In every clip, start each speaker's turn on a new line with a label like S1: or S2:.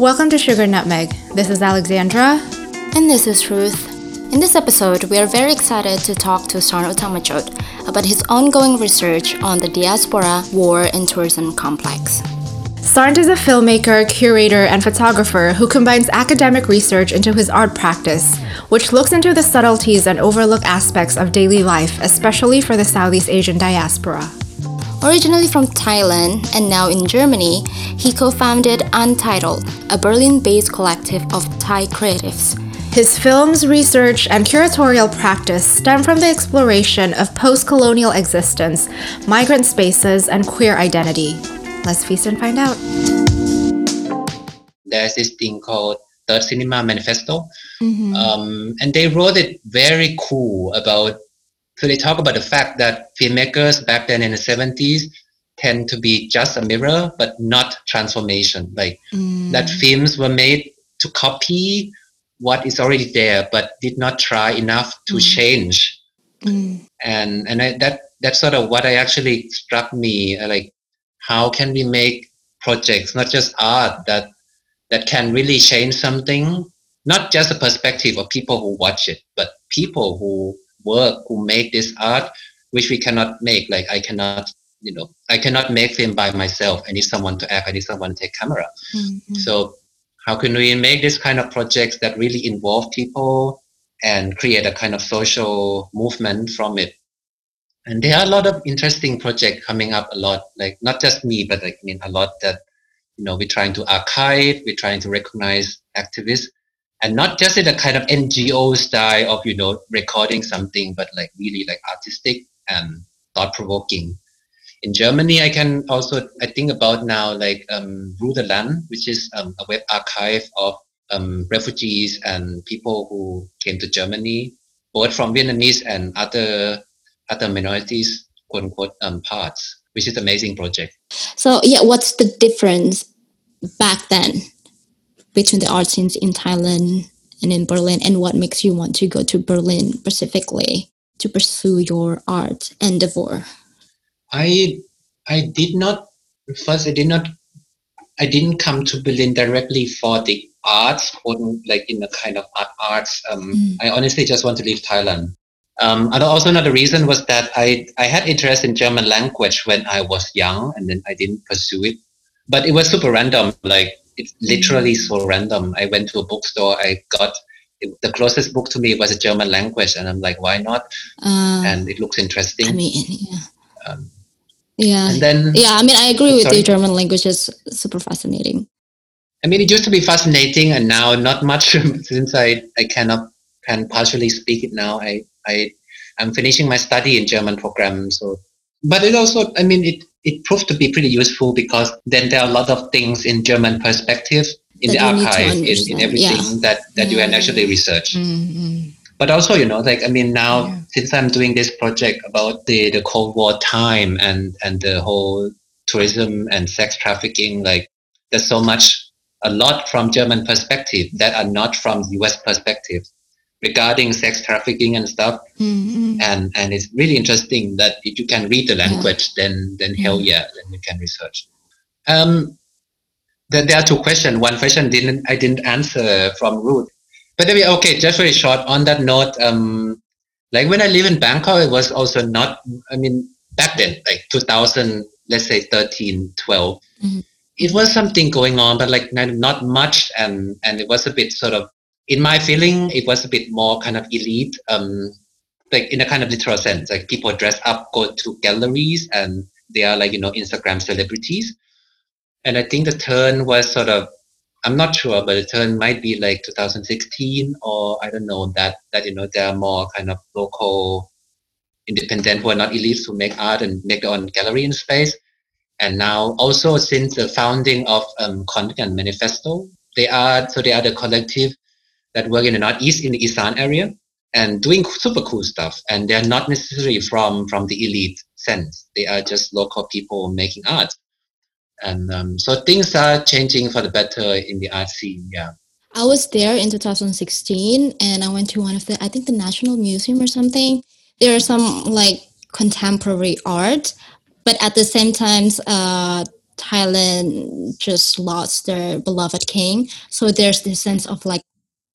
S1: Welcome to Sugar Nutmeg. This is Alexandra.
S2: And this is Ruth. In this episode, we are very excited to talk to Sarn Utamachot about his ongoing research on the diaspora, war, and tourism complex.
S1: Sarn is a filmmaker, curator, and photographer who combines academic research into his art practice, which looks into the subtleties and overlooked aspects of daily life, especially for the Southeast Asian diaspora.
S2: Originally from Thailand and now in Germany, he co founded Untitled, a Berlin based collective of Thai creatives.
S1: His films, research, and curatorial practice stem from the exploration of post colonial existence, migrant spaces, and queer identity. Let's feast and find out.
S3: There's this thing called Third Cinema Manifesto, mm-hmm. um, and they wrote it very cool about. So they talk about the fact that filmmakers back then in the 70s tend to be just a mirror, but not transformation. Like mm. that films were made to copy what is already there, but did not try enough to mm. change. Mm. And and I, that that's sort of what I actually struck me. Like how can we make projects not just art that that can really change something not just a perspective of people who watch it but people who work who make this art which we cannot make. Like i cannot you know i cannot make film by myself. I need someone to act. I need someone to take camera. Mm-hmm. so how can we make this kind of projects that really involve people and create a kind of social movement from it? And there are a lot of interesting projects coming up a lot like not just me but like, i mean a lot that you know we're trying to archive we're trying to recognize activists and not just in a kind of ngo style of you know recording something but like really like artistic and thought-provoking in germany i can also i think about now like um, Ruderland, which is um, a web archive of um, refugees and people who came to germany both from vietnamese and other other minorities, quote unquote, um, parts, which is an amazing project.
S2: So yeah, what's the difference back then between the art scenes in Thailand and in Berlin, and what makes you want to go to Berlin specifically to pursue your art endeavor?
S3: I I did not first. I did not. I didn't come to Berlin directly for the arts, or like in a kind of art arts. Um, mm. I honestly just want to leave Thailand. Um, and also another reason was that I, I had interest in German language when I was young and then I didn't pursue it. But it was super random. Like it's literally so random. I went to a bookstore. I got the closest book to me was a German language, and I'm like, why not? Uh, and it looks interesting. I
S2: mean, yeah. Um, yeah. And then yeah, I mean, I agree with sorry. you. German language is super fascinating.
S3: I mean, it used to be fascinating, and now not much since I I cannot can partially speak it now. I I am finishing my study in German program. So, but it also, I mean, it it proved to be pretty useful because then there are a lot of things in German perspective in that the archive, in, in everything yeah. that that yeah. you can actually research. Mm-hmm. But also, you know, like I mean, now yeah. since I'm doing this project about the the Cold War time and and the whole tourism and sex trafficking, like there's so much a lot from German perspective that are not from US perspective regarding sex trafficking and stuff. Mm-hmm. And and it's really interesting that if you can read the language, yeah. then then hell mm-hmm. yeah, then you can research. Um, then there are two questions. One question didn't I didn't answer from Ruth. But anyway, okay, just very short on that note. Um, like when I live in Bangkok, it was also not. I mean, back then, like 2000, let's say 13, 12. Mm-hmm. It was something going on, but like not much, and and it was a bit sort of in my feeling, it was a bit more kind of elite, um, like in a kind of literal sense. Like people dress up, go to galleries, and they are like you know Instagram celebrities. And I think the turn was sort of, I'm not sure, but the turn might be like 2016 or I don't know that that you know there are more kind of local, independent who are not elites who make art and make their own gallery in space. And now also since the founding of um, Khon Kaen Manifesto, they are so they are the collective that work in the Northeast, in the Isan area, and doing super cool stuff. And they're not necessarily from from the elite sense. They are just local people making art. And um, so things are changing for the better in the art scene. Yeah.
S2: I was there in 2016, and I went to one of the I think the National Museum or something. There are some like contemporary art, but at the same time, uh, Thailand just lost their beloved king. So there's this sense of like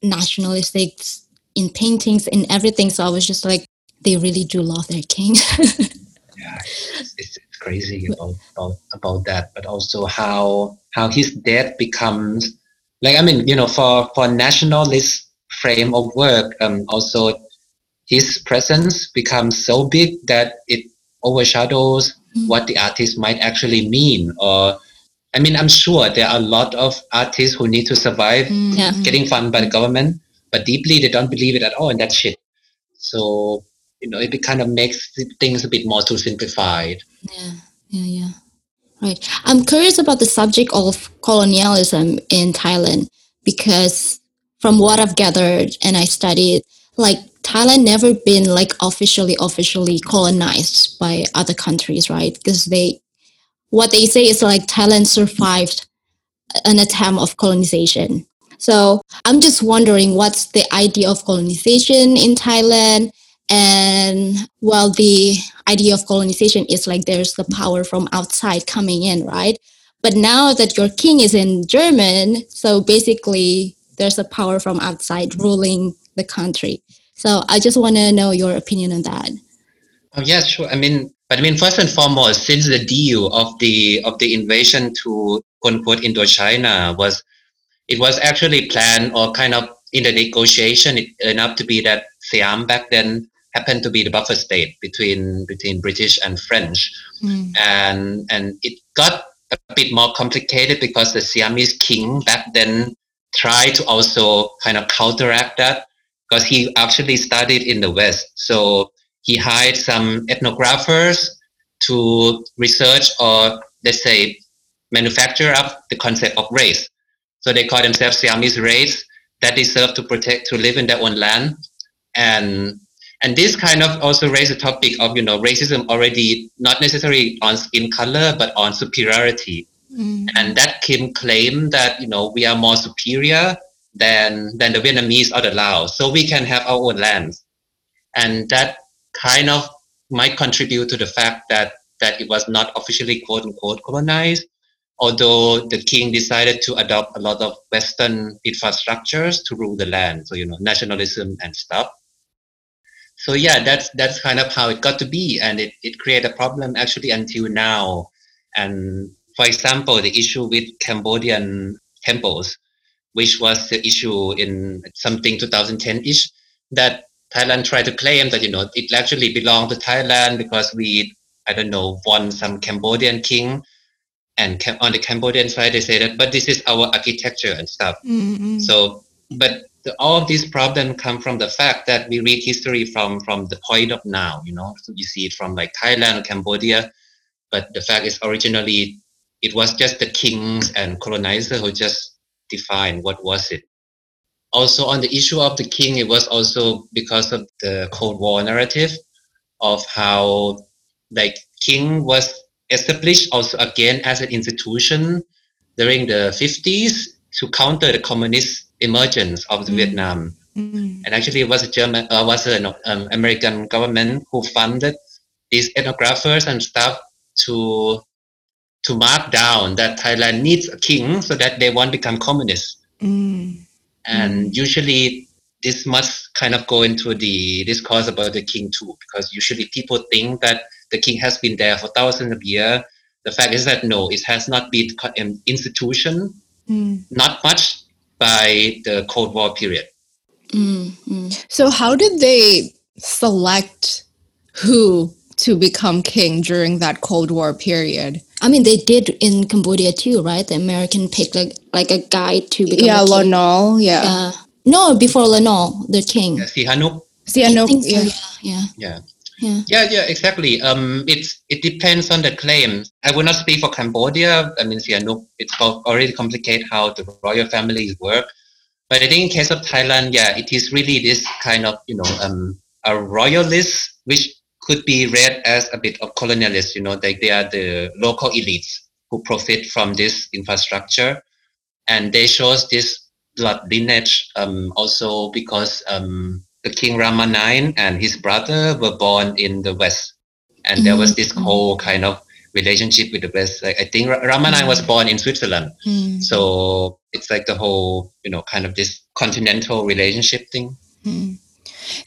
S2: nationalistic in paintings and everything. So I was just like, they really do love their king.
S3: yeah, it's, it's, crazy about, about about that, but also how how his death becomes like I mean, you know, for for nationalist frame of work, um, also his presence becomes so big that it overshadows mm. what the artist might actually mean or I mean, I'm sure there are a lot of artists who need to survive
S2: mm. yeah.
S3: getting funded by the government, but deeply they don't believe it at all, and that's shit. So, you know, it kind of makes things a bit more too simplified.
S2: Yeah, yeah, yeah. Right. I'm curious about the subject of colonialism in Thailand because from what I've gathered and I studied, like Thailand never been like officially officially colonized by other countries, right? Because they what they say is like Thailand survived an attempt of colonization. So I'm just wondering what's the idea of colonization in Thailand and well the idea of colonization is like there's the power from outside coming in, right? But now that your king is in German, so basically there's a power from outside ruling the country. So I just want to know your opinion on that.
S3: Oh yeah, sure. I mean, but I mean, first and foremost, since the deal of the of the invasion to quote unquote Indochina was, it was actually planned or kind of in the negotiation. It enough to be that Siam back then happened to be the buffer state between between British and French,
S2: mm.
S3: and and it got a bit more complicated because the Siamese king back then tried to also kind of counteract that because he actually studied in the West. So he hired some ethnographers to research or let's say manufacture up the concept of race. So they call themselves Siamese race that deserve to protect to live in their own land. And and this kind of also raised the topic of you know racism already not necessarily on skin color but on superiority.
S2: Mm.
S3: And that Kim claimed that you know we are more superior than than the Vietnamese or the Laos, so we can have our own lands, and that kind of might contribute to the fact that that it was not officially quote unquote colonized, although the king decided to adopt a lot of Western infrastructures to rule the land, so you know nationalism and stuff. So yeah, that's that's kind of how it got to be, and it, it created a problem actually until now. And for example, the issue with Cambodian temples which was the issue in something 2010-ish, that Thailand tried to claim that, you know, it actually belonged to Thailand because we, I don't know, won some Cambodian king. And on the Cambodian side, they say that, but this is our architecture and stuff.
S2: Mm-hmm.
S3: So, but the, all of these problems come from the fact that we read history from from the point of now. You know, so you see it from like Thailand or Cambodia, but the fact is originally it was just the kings and colonizer who just define what was it. Also, on the issue of the king, it was also because of the Cold War narrative of how like king was established also again as an institution during the 50s to counter the communist emergence of mm. Vietnam.
S2: Mm.
S3: And actually, it was a German, uh, was an um, American government who funded these ethnographers and stuff to to mark down that Thailand needs a king so that they won't become communist.
S2: Mm.
S3: And
S2: mm.
S3: usually this must kind of go into the discourse about the king too, because usually people think that the king has been there for thousands of years. The fact is that no, it has not been an institution,
S2: mm.
S3: not much by the Cold War period.
S2: Mm, mm.
S1: So, how did they select who to become king during that Cold War period?
S2: I mean, they did in Cambodia too, right? The American picked like like a guy to become.
S1: Yeah, Lon Nol. Yeah.
S2: Uh, no, before Lon Nol, the king.
S3: Yeah, Sihanouk.
S1: Sihanouk.
S2: So, yeah.
S3: yeah.
S2: Yeah.
S3: Yeah. Yeah, yeah, exactly. Um, it's it depends on the claim. I will not speak for Cambodia. I mean, Sihanouk, it's already complicated how the royal families work. But I think in case of Thailand, yeah, it is really this kind of you know um a royalist which could be read as a bit of colonialist. You know, like they are the local elites who profit from this infrastructure, and they shows this blood lineage um, also because um, the King Rama IX and his brother were born in the West, and there was this mm-hmm. whole kind of relationship with the West. Like I think Ramanai was born in Switzerland,
S1: Mm.
S3: so it's like the whole you know kind of this continental relationship thing.
S1: Mm.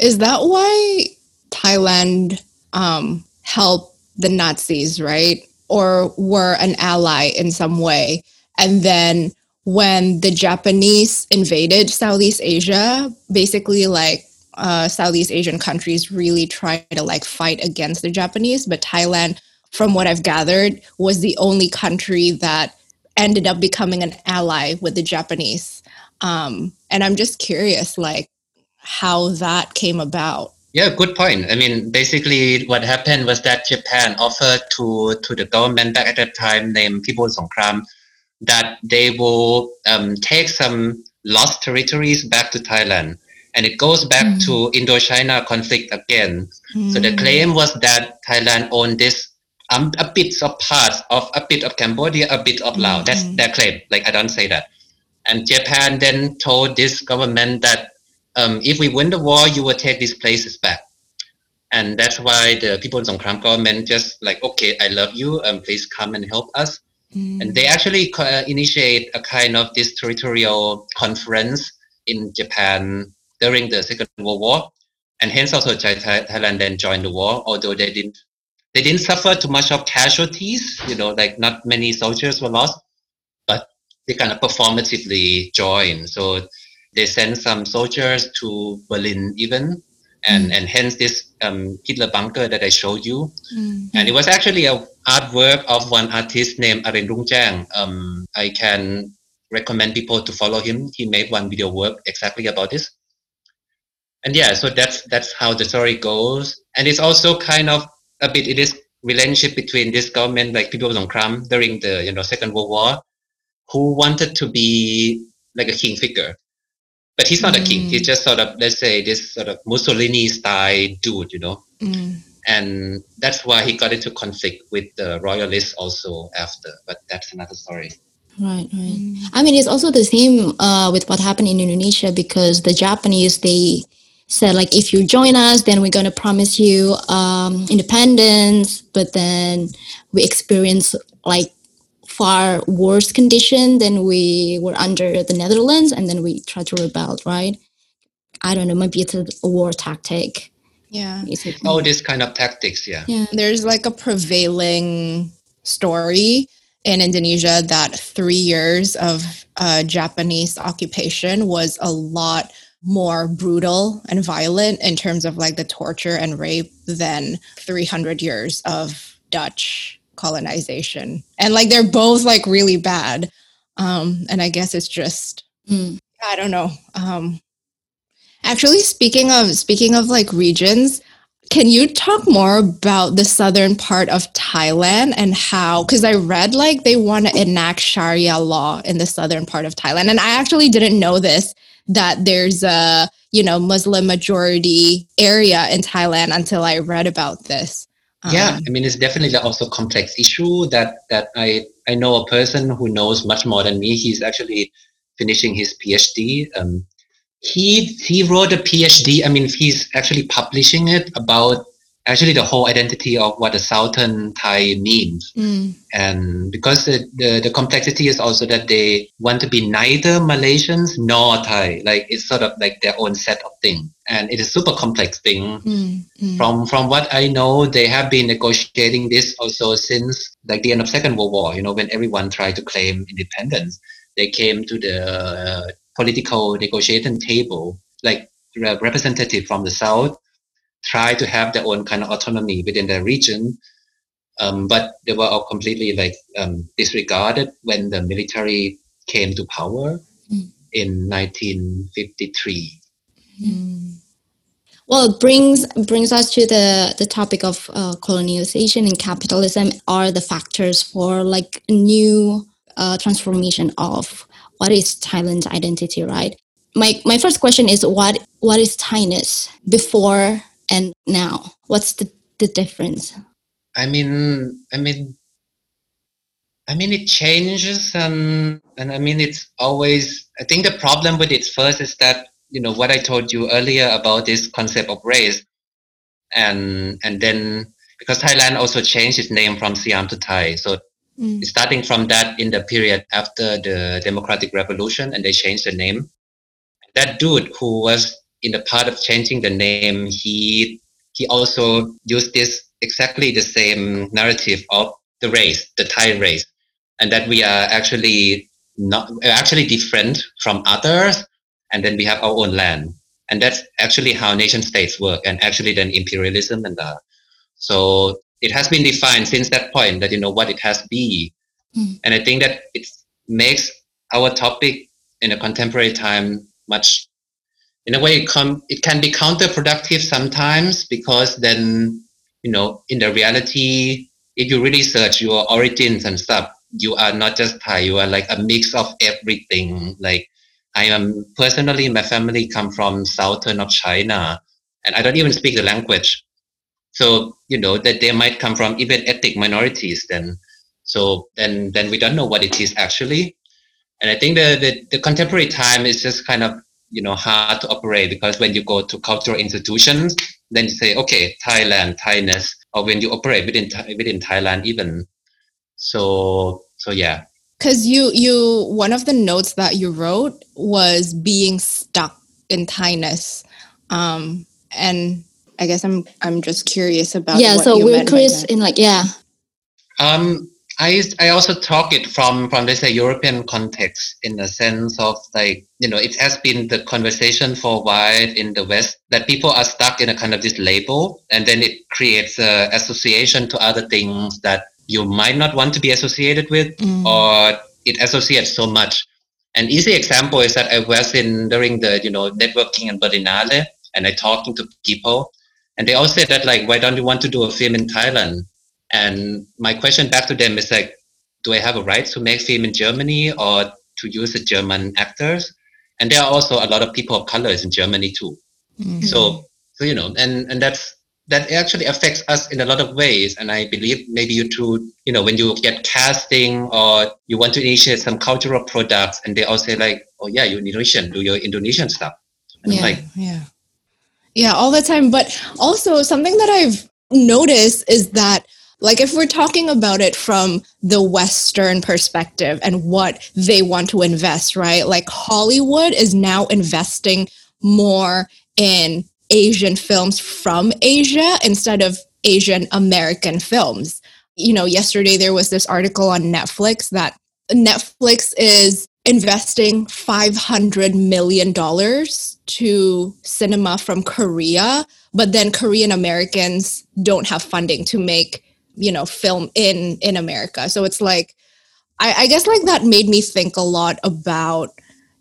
S1: Is that why Thailand um, helped the Nazis, right? Or were an ally in some way? And then when the Japanese invaded Southeast Asia, basically like uh, Southeast Asian countries really tried to like fight against the Japanese, but Thailand, from what I've gathered, was the only country that ended up becoming an ally with the Japanese. Um, and I'm just curious, like how that came about.
S3: Yeah, good point. I mean, basically, what happened was that Japan offered to to the government back at that time, named Phibun Songkhram, that they will um, take some lost territories back to Thailand. And it goes back
S1: Mm.
S3: to Indochina conflict again. So the
S1: Mm.
S3: claim was that Thailand owned this um, a bit of parts of a bit of Cambodia, a bit of Laos. That's
S1: Mhm.
S3: their claim. Like I don't say that. And Japan then told this government that um, if we win the war, you will take these places back. And that's why the Phibun Songkhram government just like, okay, I love you, um, please come and help us.
S1: Mm.
S3: And they actually uh, initiate a kind of this territorial conference in Japan during the Second World War, and hence also Thai- Thai- Thailand then joined the war. Although they didn't, they didn't suffer too much of casualties. You know, like not many soldiers were lost, but they kind of performatively joined. So they sent some soldiers to Berlin even, and and hence this um, Hitler bunker that I showed you.
S1: Mm.
S3: And it was actually a artwork of one artist named Arin Rungjang. Um, I can recommend people to follow him. He made one video work exactly about this. And yeah, so that's that's how the story goes. And it's also kind of a bit it is relationship between this government, like people on Kram during the you know Second World War, who wanted to be like a king figure. But he's not a king.
S1: Mm.
S3: He's just sort of let's say this sort of Mussolini style dude, you know
S1: Mm.
S3: and that's why he got into conflict with the royalists also after but that's another story
S2: Right, right.
S1: Mm.
S2: I mean, it's also the same uh, with what happened in Indonesia because the Japanese they said like if you join us, then we're gonna promise you um, independence, but then we experience like far worse condition than we were under the Netherlands, and then we tried to rebel, right? I don't know. Maybe it's a, a war tactic.
S1: Yeah.
S3: All these kind of tactics yeah
S2: Yeah.
S1: There's like a prevailing story in Indonesia that three years of uh, Japanese occupation was a lot more brutal and violent in terms of like the torture and rape than 300 years of Dutch colonization. And like they're both like really bad. Um, and I guess it's just
S2: Mm.
S1: I don't know. Um, actually, speaking of speaking of like regions, can you talk more about the southern part of Thailand and how? Because I read like they want to enact Sharia law in the southern part of Thailand, and I actually didn't know this that there's a you know Muslim majority area in Thailand until I read about this.
S3: Yeah
S1: Um,
S3: i mean it's definitely also a complex issue that that i i know a person who knows much more than me. He's actually finishing his phd um he he wrote a phd i mean he's actually publishing it about actually the whole identity of what the southern thai means.
S1: Mm,
S3: and because the, the, the complexity is also that they want to be neither Malaysians nor Thai, like it's sort of like their own set of thing, and it is super complex thing.
S1: mm, mm,
S3: From from what I know, they have been negotiating this also since like the end of Second World War. You know, when everyone tried to claim independence, they came to the uh, political negotiating table, like re- representative from the south, try to have their own kind of autonomy within their region um, but they were all completely like um, disregarded when the military came to power
S2: Mm.
S3: in 1953.
S1: mm.
S2: Well, it brings brings us to the the topic of uh, colonialization and capitalism are the factors for like a new uh, transformation of what is Thailand's identity, right? My my first question is what what is Thainess before and now? What's the the difference?
S3: I mean, I mean, I mean, it changes, and and I mean, it's always. I think the problem with it first is that you know what I told you earlier about this concept of race, and and then because Thailand also changed its name from Siam to Thai. So mm. starting from that in the period after the democratic revolution and they changed the name. That dude who was in the part of changing the name, he he also used this exactly the same narrative of the race, the Thai race, and that we are actually not actually different from others, and then we have our own land, and that's actually how nation states work, and actually then imperialism and the so it has been defined since that point that you know what it has to be, mm. and I think that it makes our topic in a contemporary time much in a way it, com- it can be counterproductive sometimes because then you know in the reality if you really search your origins and stuff you are not just thai you are like a mix of everything. Like i am personally my family come from southern of china and i don't even speak the language. So you know that they might come from even ethnic minorities then. So then then we don't know what it is actually. And i think the, the, the contemporary time is just kind of you know hard to operate because when you go to cultural institutions then you say okay thailand thainess or when you operate within within thailand even. So so yeah.
S1: Because you you one of the notes that you wrote was being stuck in thainess. Um and i guess i'm i'm just curious about
S2: yeah so we're curious in like yeah.
S3: Um I, I also talk it from from let's say European context in the sense of like you know it has been the conversation for a while in the West that people are stuck in a kind of this label and then it creates a association to other things that you might not want to be associated with mm. or it associates so much. An easy example is that I was in during the you know networking in Berlinale and I talking to people and they all said that like why don't you want to do a film in Thailand and my question back to them is like, do I have a right to make film in Germany or to use the German actors? And there are also a lot of people of colors in Germany too. Mm-hmm. So, so you know, and and that's that actually affects us in a lot of ways. And I believe maybe you too, you know, when you get casting or you want to initiate some cultural products, and they all say like, oh yeah, you're Indonesian, do your Indonesian stuff.
S1: And yeah, like, yeah, yeah, all the time. But also something that I've noticed is that like if we're talking about it from the Western perspective and what they want to invest, right? Like Hollywood is now investing more in Asian films from Asia instead of Asian American films. You know, yesterday there was this article on Netflix that Netflix is investing $500 million to cinema from Korea, but then Korean Americans don't have funding to make you know film in in america. So it's like I, I guess like that made me think a lot about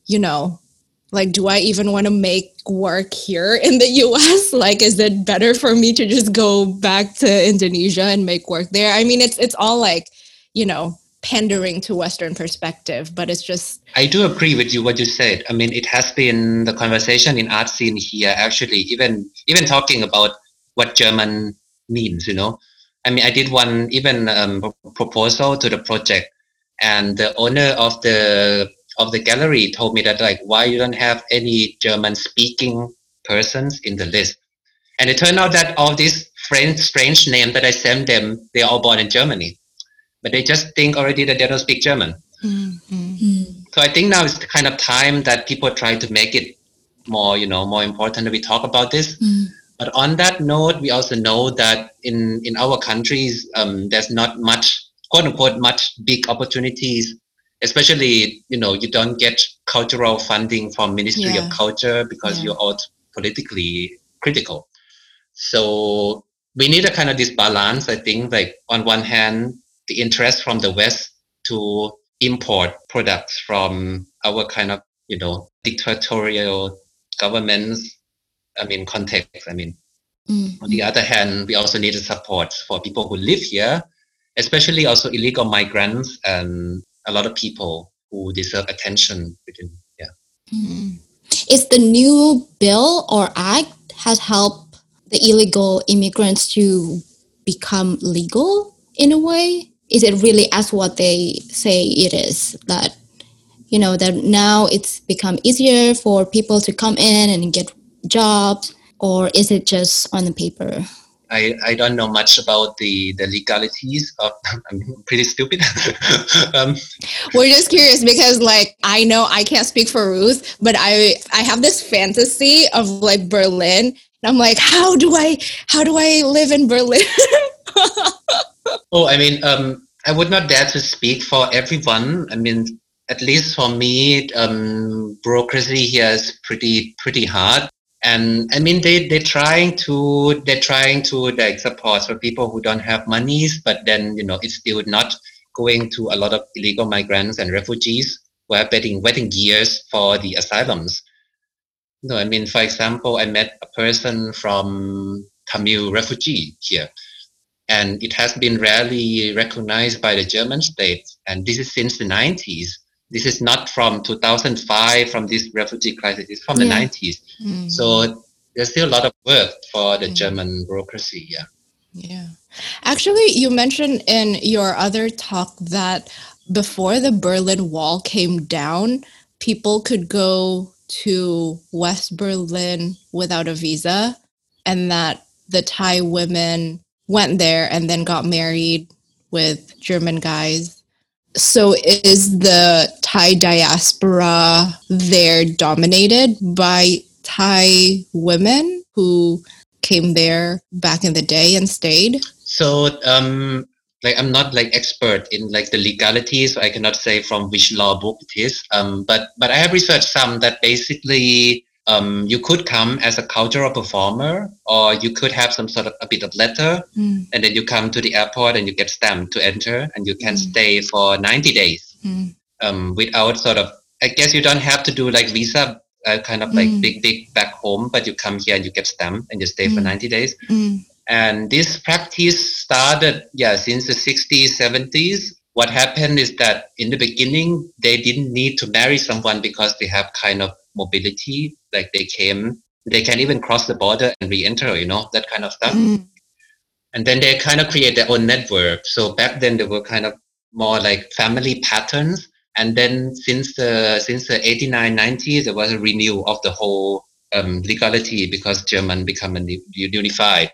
S1: you know like do i even want to make work here in the us like is it better for me to just go back to indonesia and make work there? I mean it's it's all like you know pandering to western perspective but it's just
S3: i do agree with you what you said. I mean it has been the conversation in art scene here actually even even talking about what german means you know I mean, I did one even um, proposal to the project, and the owner of the of the gallery told me that like, why you don't have any German speaking persons in the list? And it turned out that all these French strange names that I sent them, they're all born in Germany, but they just think already that they don't speak German. Mm-hmm. So I think now is the kind of time that people try to make it more, you know, more important that we talk about this. Mm. But on that note, we also know that in, in our countries, um, there's not much, quote unquote, much big opportunities, especially, you know, you don't get cultural funding from Ministry yeah. of Culture because yeah. you're all politically critical. So we need a kind of this balance, I think, like on one hand, the interest from the West to import products from our kind of, you know, dictatorial governments I mean, context. I mean, mm-hmm. on the other hand, we also need support for people who live here, especially also illegal migrants and a lot of people who deserve attention within. Yeah.
S2: Mm-hmm. Is the new bill or act has helped the illegal immigrants to become legal in a way? Is it really as what they say it is that you know that now it's become easier for people to come in and get jobs or is it just on the paper?
S3: I, I don't know much about the, the legalities of I'm pretty stupid.
S1: um, We're just curious because like I know I can't speak for Ruth, but I I have this fantasy of like Berlin. And I'm like, how do I how do I live in Berlin?
S3: oh, I mean, um, I would not dare to speak for everyone. I mean, at least for me, um, bureaucracy here is pretty pretty hard and I mean they they're trying to they're trying to like support for people who don't have monies, but then you know it's still not going to a lot of illegal migrants and refugees who are betting wedding years for the asylums. No, I mean for example, I met a person from Tamil refugee here, and it has been rarely recognized by the German state, and this is since the 90s this is not from 2005 from this refugee crisis it's from yeah. the 90s mm. so there's still a lot of work for the mm. german bureaucracy yeah
S1: yeah actually you mentioned in your other talk that before the berlin wall came down people could go to west berlin without a visa and that the thai women went there and then got married with german guys so is the Thai diaspora there dominated by Thai women who came there back in the day and stayed?
S3: So um like I'm not like expert in like the legalities, so I cannot say from which law book it is. Um, but but I have researched some that basically um, you could come as a cultural performer, or you could have some sort of a bit of letter, mm. and then you come to the airport and you get stamped to enter, and you can mm. stay for 90 days mm. um, without sort of. I guess you don't have to do like visa, uh, kind of like mm. big big back home, but you come here and you get stamped and you stay for mm. 90 days. Mm. And this practice started, yeah, since the 60s, 70s. What happened is that in the beginning, they didn't need to marry someone because they have kind of mobility. Like they came, they can even cross the border and re-enter, you know, that kind of stuff. Mm. And then they kind of create their own network. So back then there were kind of more like family patterns. And then since the since the 89, 90, there was a renewal of the whole um, legality because German become unified.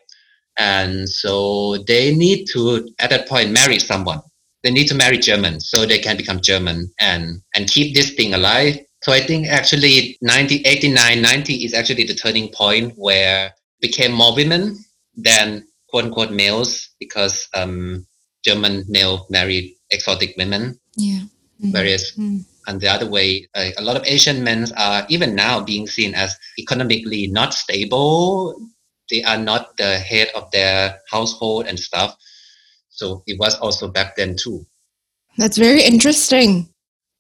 S3: And so they need to, at that point, marry someone. They need to marry German so they can become German and, and keep this thing alive so I think actually 90, 89, 90 is actually the turning point where became more women than quote unquote males because um, German male married exotic women.
S1: Yeah.
S3: Mm-hmm. Whereas mm. and the other way, uh, a lot of Asian men are even now being seen as economically not stable. They are not the head of their household and stuff. So it was also back then too.
S1: That's very interesting.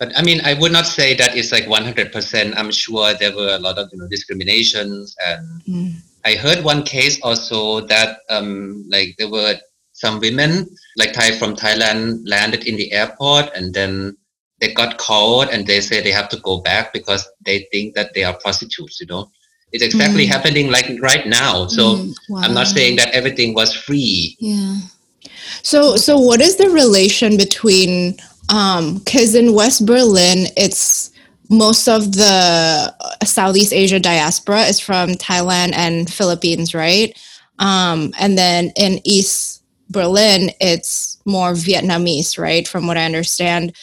S3: But I mean, I would not say that it's like 100%. I'm sure there were a lot of you know discriminations, and mm. I heard one case also that um, like there were some women like Thai from Thailand landed in the airport, and then they got called, and they say they have to go back because they think that they are prostitutes. You know, it's exactly mm. happening like right now. So mm. wow. I'm not saying that everything was free.
S1: Yeah. So, so what is the relation between because um, in West Berlin, it's most of the Southeast Asia diaspora is from Thailand and Philippines, right? Um, and then in East Berlin, it's more Vietnamese, right? From what I understand.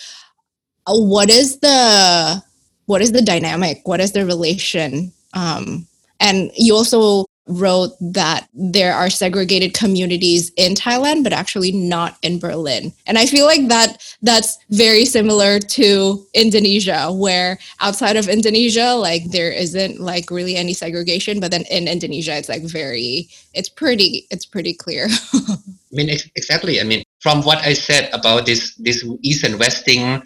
S1: Uh, what is the what is the dynamic? What is the relation? Um, and you also wrote that there are segregated communities in Thailand, but actually not in Berlin. And I feel like that that's very similar to Indonesia, where outside of Indonesia, like there isn't like really any segregation, but then in Indonesia, it's like very, it's pretty, it's pretty clear.
S3: I mean, ex- exactly. I mean, from what I said about this this east and west thing,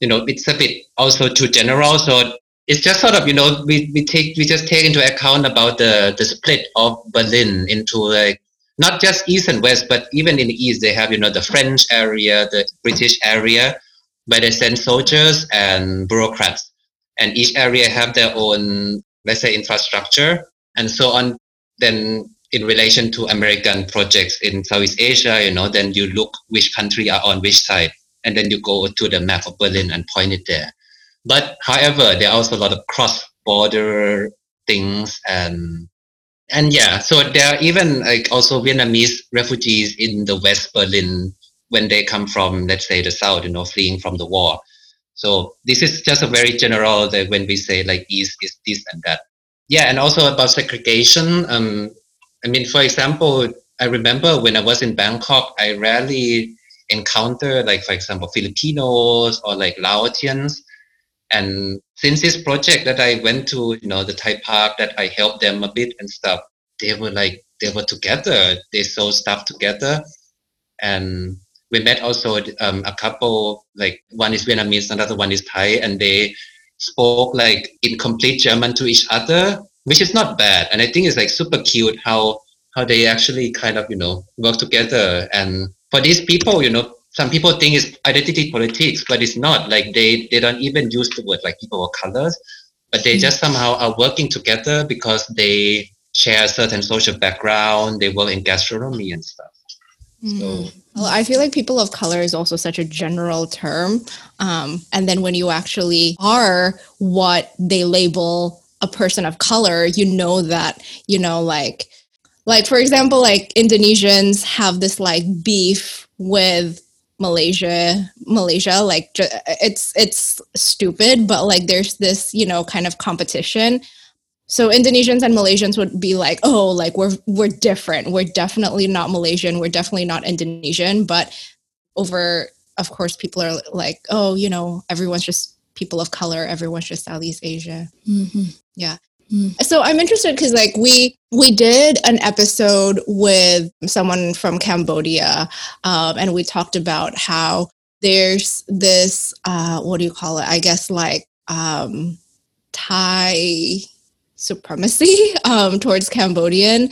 S3: you know, it's a bit also too general. So it's just sort of you know we, we take we just take into account about the the split of Berlin into like not just east and west, but even in the east they have you know the French area, the British area, where they send soldiers and bureaucrats, and each area have their own let's say infrastructure and so on. Then in relation to American projects in Southeast Asia, you know, then you look which country are on which side, and then you go to the map of Berlin and point it there but however, there are also a lot of cross-border things, and and yeah, so there are even like also Vietnamese refugees in the West Berlin when they come from, let's say, the south, you know, fleeing from the war. So this is just a very general that when we say like East is this and that. Yeah, and also about segregation. Um, I mean, for example, I remember when I was in Bangkok, I rarely encounter like, for example, Filipinos or like Laotians. And since this project that I went to, you know, the Thai park that I helped them a bit and stuff, they were like, they were together. They sold stuff together. And we met also um, a couple, like one is Vietnamese, another one is Thai, and they spoke like in complete German to each other, which is not bad. And I think it's like super cute how how they actually kind of you know work together. And for these people, you know, some people think it's identity politics, but it's not. Like they they don't even use the word like people of colors, but they just somehow are working together because they share a certain social background. They work in gastronomy and stuff.
S1: Mm. So. Well, I feel like people of color is also such a general term. Um, and then when you actually are what they label a person of color, you know that, you know, like like for example like indonesians have this like beef with malaysia malaysia like it's it's stupid but like there's this you know kind of competition. So indonesians and malaysians would be like oh like we're we're different. We're definitely not malaysian. We're definitely not indonesian. But over of course people are like oh you know everyone's just people of color. Everyone's just southeast asia. Mm-hmm. yeah. So I'm interested because like we we did an episode with someone from Cambodia, um, and we talked about how there's this uh, what do you call it? I guess like um, Thai supremacy um, towards Cambodian.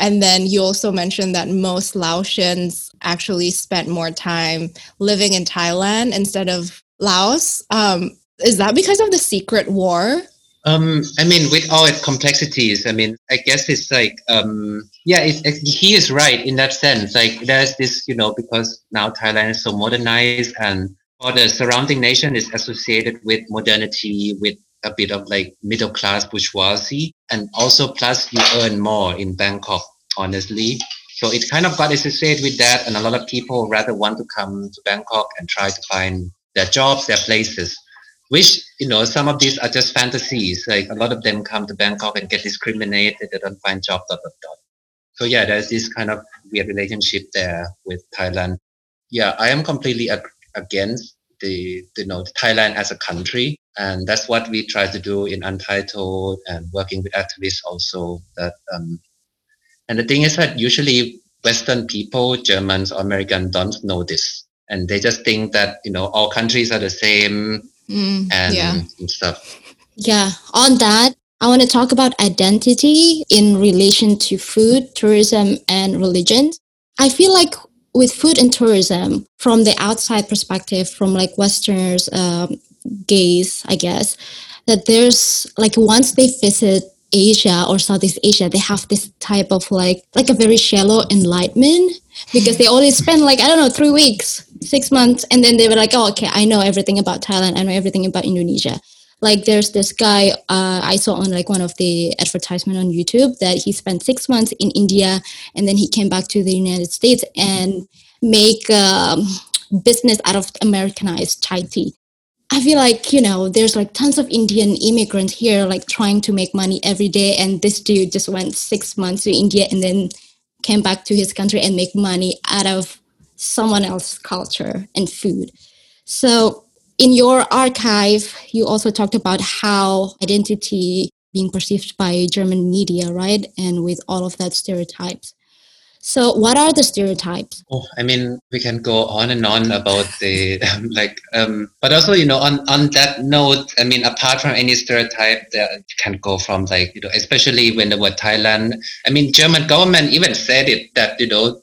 S1: And then you also mentioned that most Laotians actually spent more time living in Thailand instead of Laos. Um, is that because of the secret war
S3: um, I mean, with all its complexities, I mean, I guess it's like, um, yeah, it's, it, he is right in that sense. Like, there's this, you know, because now Thailand is so modernized and all the surrounding nation is associated with modernity, with a bit of like middle class bourgeoisie. And also, plus, you earn more in Bangkok, honestly. So it kind of got associated with that. And a lot of people rather want to come to Bangkok and try to find their jobs, their places which you know some of these are just fantasies. Like a lot of them come to bangkok and get discriminated. They don't find jobs dot, dot, dot. so yeah there's this kind of weird relationship there with thailand. Yeah i am completely ag- against the, the you know thailand as a country. And that's what we try to do in untitled and working with activists also that um, and the thing is that usually western people germans or americans don't know this. And they just think that you know all countries are the same mm, and, yeah. and stuff.
S2: Yeah. On that, I want to talk about identity in relation to food, tourism, and religion. I feel like with food and tourism, from the outside perspective, from like Westerners, um, gaze, I guess, that there's like once they visit Asia or Southeast Asia, they have this type of like like a very shallow enlightenment because they only spend like I don't know three weeks, six months, and then they were like, oh okay, I know everything about Thailand, I know everything about Indonesia. Like there's this guy uh, I saw on like one of the advertisement on YouTube that he spent six months in India and then he came back to the United States and make um, business out of Americanized chai tea. I feel like, you know, there's like tons of Indian immigrants here, like trying to make money every day. And this dude just went six months to India and then came back to his country and make money out of someone else's culture and food. So in your archive, you also talked about how identity being perceived by German media, right? And with all of that stereotypes. So, what are the stereotypes?
S3: Oh, I mean, we can go on and on about the um, like, um, but also, you know, on on that note, I mean, apart from any stereotype, that can go from like, you know, especially when the word Thailand. I mean, German government even said it that you know,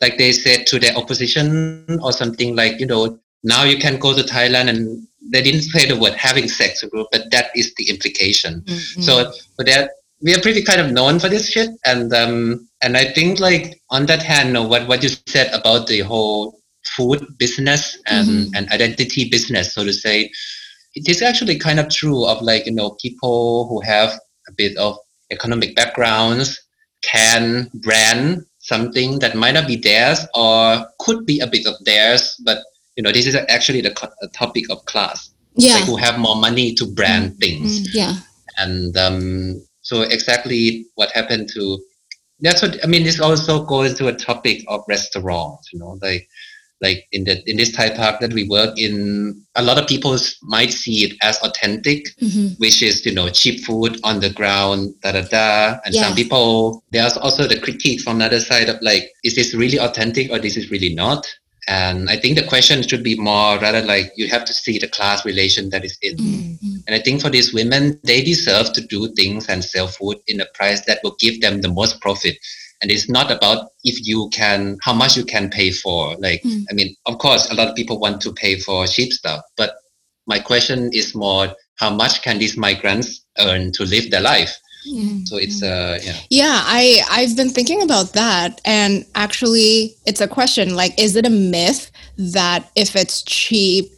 S3: like they said to the opposition or something like, you know, now you can go to Thailand and they didn't say the word having sex group, but that is the implication. Mm-hmm. So, but that we are pretty kind of known for this shit, and um, and I think like on that hand, what what you said about the whole food business and mm-hmm. and identity business, so to say, it is actually kind of true of like you know people who have a bit of economic backgrounds can brand something that might not be theirs or could be a bit of theirs, but you know, this is actually the co- topic of class.
S2: Yeah.
S3: Like who have more money to brand
S2: Mm,
S3: things.
S2: mm, yeah.
S3: And um, so exactly what happened to that's what I mean. This also goes to a topic of restaurants. You know, like like in the in this Thai park that we work in, a lot of people might see it as authentic,
S2: hmm
S3: which is you know cheap food on the ground, da da da. And
S2: Yeah.
S3: some people there's also the critique from the other side of like, is this really authentic or this is really not? And I think the question should be more rather like you have to see the class relation that is in.
S2: Mm-hmm.
S3: And I think for these women, they deserve to do things and sell food in a price that will give them the most profit. And it's not about if you can, how much you can pay for. Like,
S2: Mm.
S3: I mean, of course, a lot of people want to pay for cheap stuff, but my question is more, how much can these migrants earn to live their life?
S2: Mm-hmm.
S3: So it's, uh, yeah.
S1: Yeah, I I've been thinking about that and actually it's a question like is it a myth that if it's cheap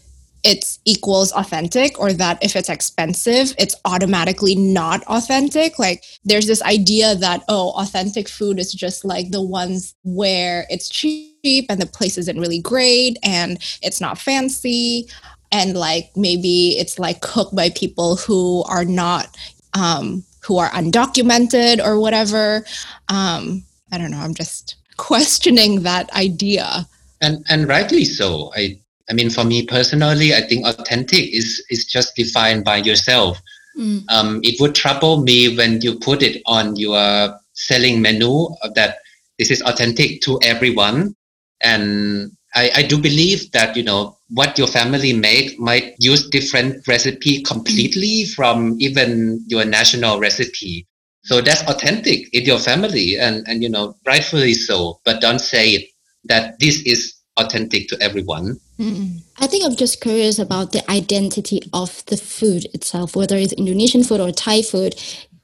S1: it's equals authentic or that if it's expensive it's automatically not authentic like there's this idea that oh authentic food is just like the ones where it's cheap and the place isn't really great and it's not fancy and like maybe it's like cooked by people who are not um, who are undocumented or whatever. Um, I don't know. I'm just questioning that idea.
S3: and and rightly so i i mean for me personally i think authentic is is just defined by yourself.
S2: Mm.
S3: um, it would trouble me when you put it on your selling menu that this is authentic to everyone. And I, I do believe that you know what your family make might use different recipe completely from even your national recipe. So that's authentic in your family and and you know rightfully so. But don't say it that this is authentic to everyone
S1: Mm-mm.
S2: I think I'm just curious about the identity of the food itself, whether it's Indonesian food or Thai food.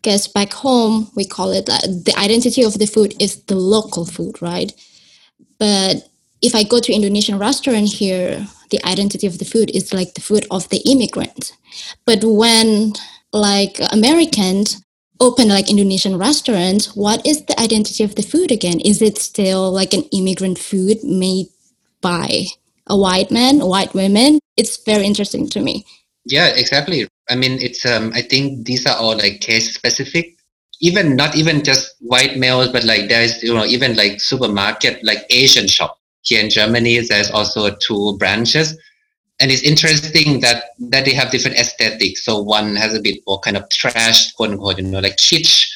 S2: Because back home, we call it uh, the identity of the food is the local food, right? But if I go to Indonesian restaurant here, the identity of the food is like the food of the immigrant. But when like Americans open like Indonesian restaurants, what is the identity of the food again? Is it still like an immigrant food made by a white man, white women? It's very interesting to me.
S3: Yeah, exactly. I mean, it's um, I think these are all like case specific. Even not even just white males, but like there's you know even like supermarket like Asian shop here in Germany. There's also two branches, and it's interesting that that they have different aesthetics. So one has a bit more kind of trash, quote unquote, you know, like kitsch,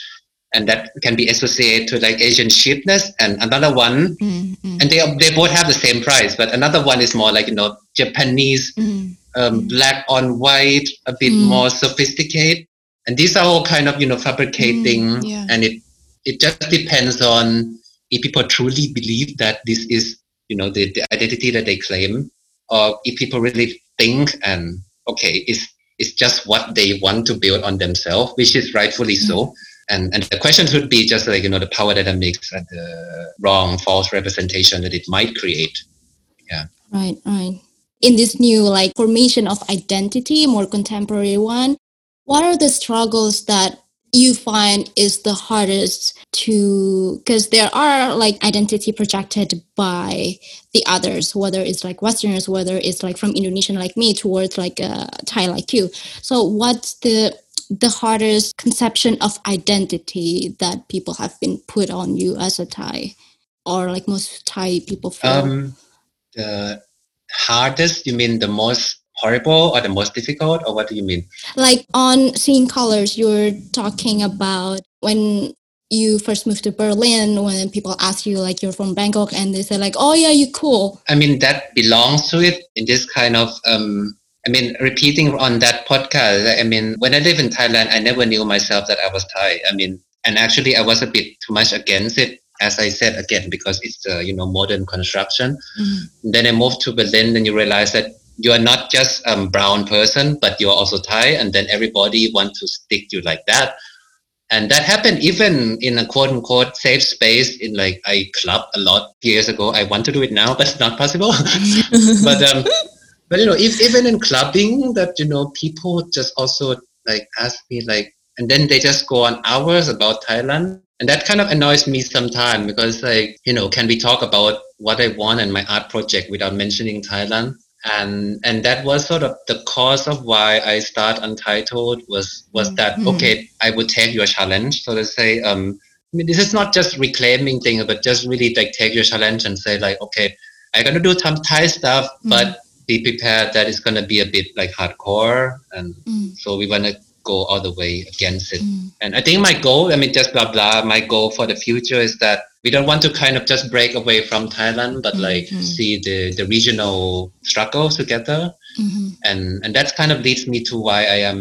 S3: and that can be associated to like Asian cheapness. And another one,
S1: Mm-mm.
S3: and they they both have the same price, but another one is more like you know Japanese
S1: Mm.
S3: um, black on white, a bit
S2: Mm.
S3: more sophisticated. And these are all kind of you know fabricating,
S1: Mm, yeah.
S3: and it it just depends on if people truly believe that this is you know the, the identity that they claim, or if people really think and okay, it's it's just what they want to build on themselves, which is rightfully so. And and the question should be just like you know the power dynamics and the wrong, false representation that it might create. Yeah.
S2: Right, right. In this new like formation of identity, more contemporary one, what are the struggles that you find is the hardest to because there are like identity projected by the others whether it's like westerners whether it's like from indonesian like me towards like a thai like you so what's the the hardest conception of identity that people have been put on you as a thai or like most thai people feel
S3: Um, the hardest, you mean the most horrible or the most difficult, or what do you mean?
S2: like on seeing colors you're talking about when you first moved to berlin when people ask you like you're from bangkok and they say like oh yeah you cool
S3: I mean, that belongs to it in this kind of, um, I mean, repeating on that podcast. I mean, when I live in Thailand, I never knew myself that I was Thai. I mean, and actually, I was a bit too much against it, as I said again, because it's uh, you know modern construction.
S1: Mhm.
S3: Then I moved to Berlin, and you realize that you are not just a um, brown person, but you're also Thai, and then everybody want to stick you like that. And that happened even in a quote unquote safe space in like I club a lot years ago. I want to do it now, but it's not possible. but um, but you know, if even in clubbing, that you know, people just also like ask me like, and then they just go on hours about Thailand. and that kind of annoys me sometimes because like you know can we talk about what i want and my art project without mentioning thailand and and that was sort of the cause of why i start untitled was was mm-hmm. that okay i would take your challenge so to say um I mean, this is not just reclaiming things, but just really like take your challenge and say like, okay, I'm gonna do some Thai stuff, mm. but be prepared that it's gonna be a bit like hardcore, and mm. so we wanna go all the way against it. Mm. And I think my goal, I mean, just blah blah. My goal for the future is that we don't want to kind of just break away from Thailand, but mm-hmm. like see the the regional struggles together. Mm-hmm. And and that kind of leads me to why I am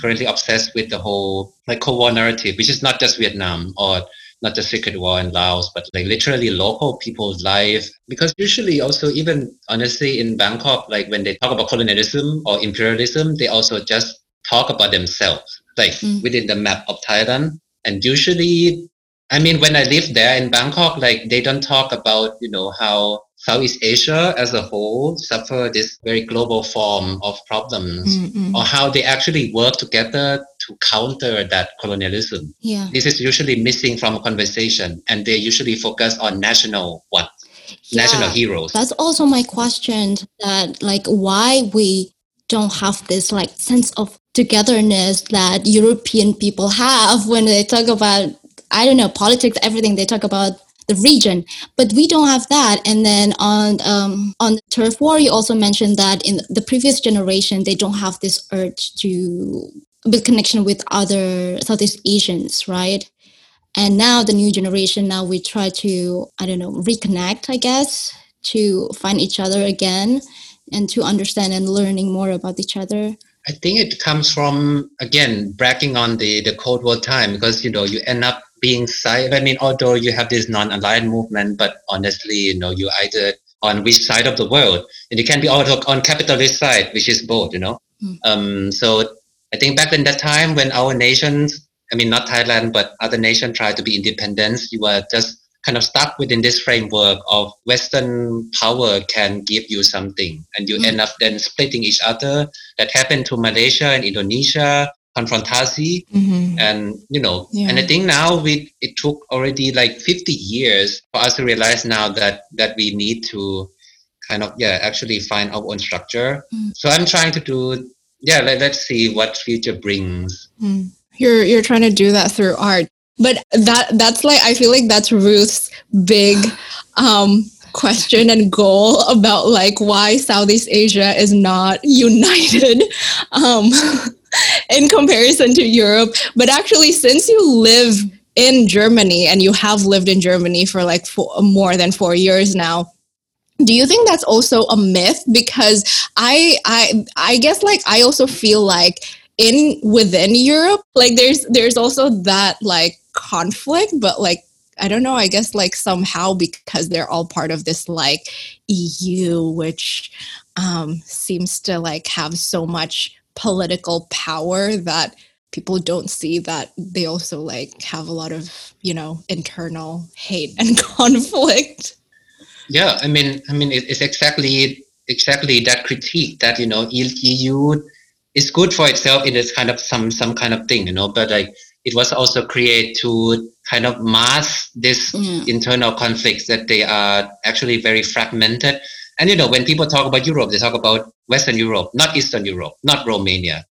S3: currently obsessed with the whole like Cold War narrative, which is not just Vietnam or not just Secret War in Laos, but like literally local people's life. Because usually also even honestly in Bangkok, like when they talk about colonialism or imperialism, they also just talk about themselves, like mm. within the map of Thailand. And usually, I mean, when I lived there in Bangkok, like they don't talk about, you know, how Southeast Asia as a whole suffer this very global form of problems mm-hmm. or how they actually work together to counter that colonialism.
S2: Yeah.
S3: This is usually missing from a conversation and they usually focus on national what? Yeah, national heroes.
S2: That's also my question that like why we don't have this like sense of togetherness that European people have when they talk about I don't know politics, everything they talk about the region, but we don't have that. And then on um, on the turf war, you also mentioned that in the previous generation they don't have this urge to build connection with other Southeast Asians, right? And now the new generation, now we try to I don't know reconnect, I guess, to find each other again and to understand and learning more about each other.
S3: I think it comes from again bragging on the the Cold War time because you know you end up being side. I mean, although you have this non-aligned movement, but honestly, you know, you either on which side of the world, and it can be also on capitalist side, which is both. You know, mm. um, so I think back in that time when our nations, I mean, not Thailand, but other nations tried to be independent, you were just kind of stuck within this framework of Western power can give you something, and you mm. end up then splitting each other. That happened to Malaysia and Indonesia, konfrontasi, mm-hmm. and you know, yeah. and I think now we it took already like 50 years for us to realize now that that we need to kind of yeah actually find our own structure. Mm. So I'm trying to do yeah let, let's see what future brings.
S1: Mm. You're you're trying to do that through art but that that's like i feel like that's ruth's big um question and goal about like why southeast asia is not united um in comparison to europe but actually since you live in germany and you have lived in germany for like four, more than four years now do you think that's also a myth because i i i guess like i also feel like in within europe like there's there's also that like conflict, but like I don't know, I guess like somehow because they're all part of this like EU, which um, seems to like have so much political power that people don't see that they also like have a lot of, you know, internal hate and conflict.
S3: Yeah, I mean, I mean, it's exactly exactly that critique that you know EU is good for itself in this kind of some some kind of thing, you know, but like it was also created to kind of mask this mm. internal conflicts that they are actually very fragmented. And you know, when people talk about Europe, they talk about Western Europe, not Eastern Europe, not Romania.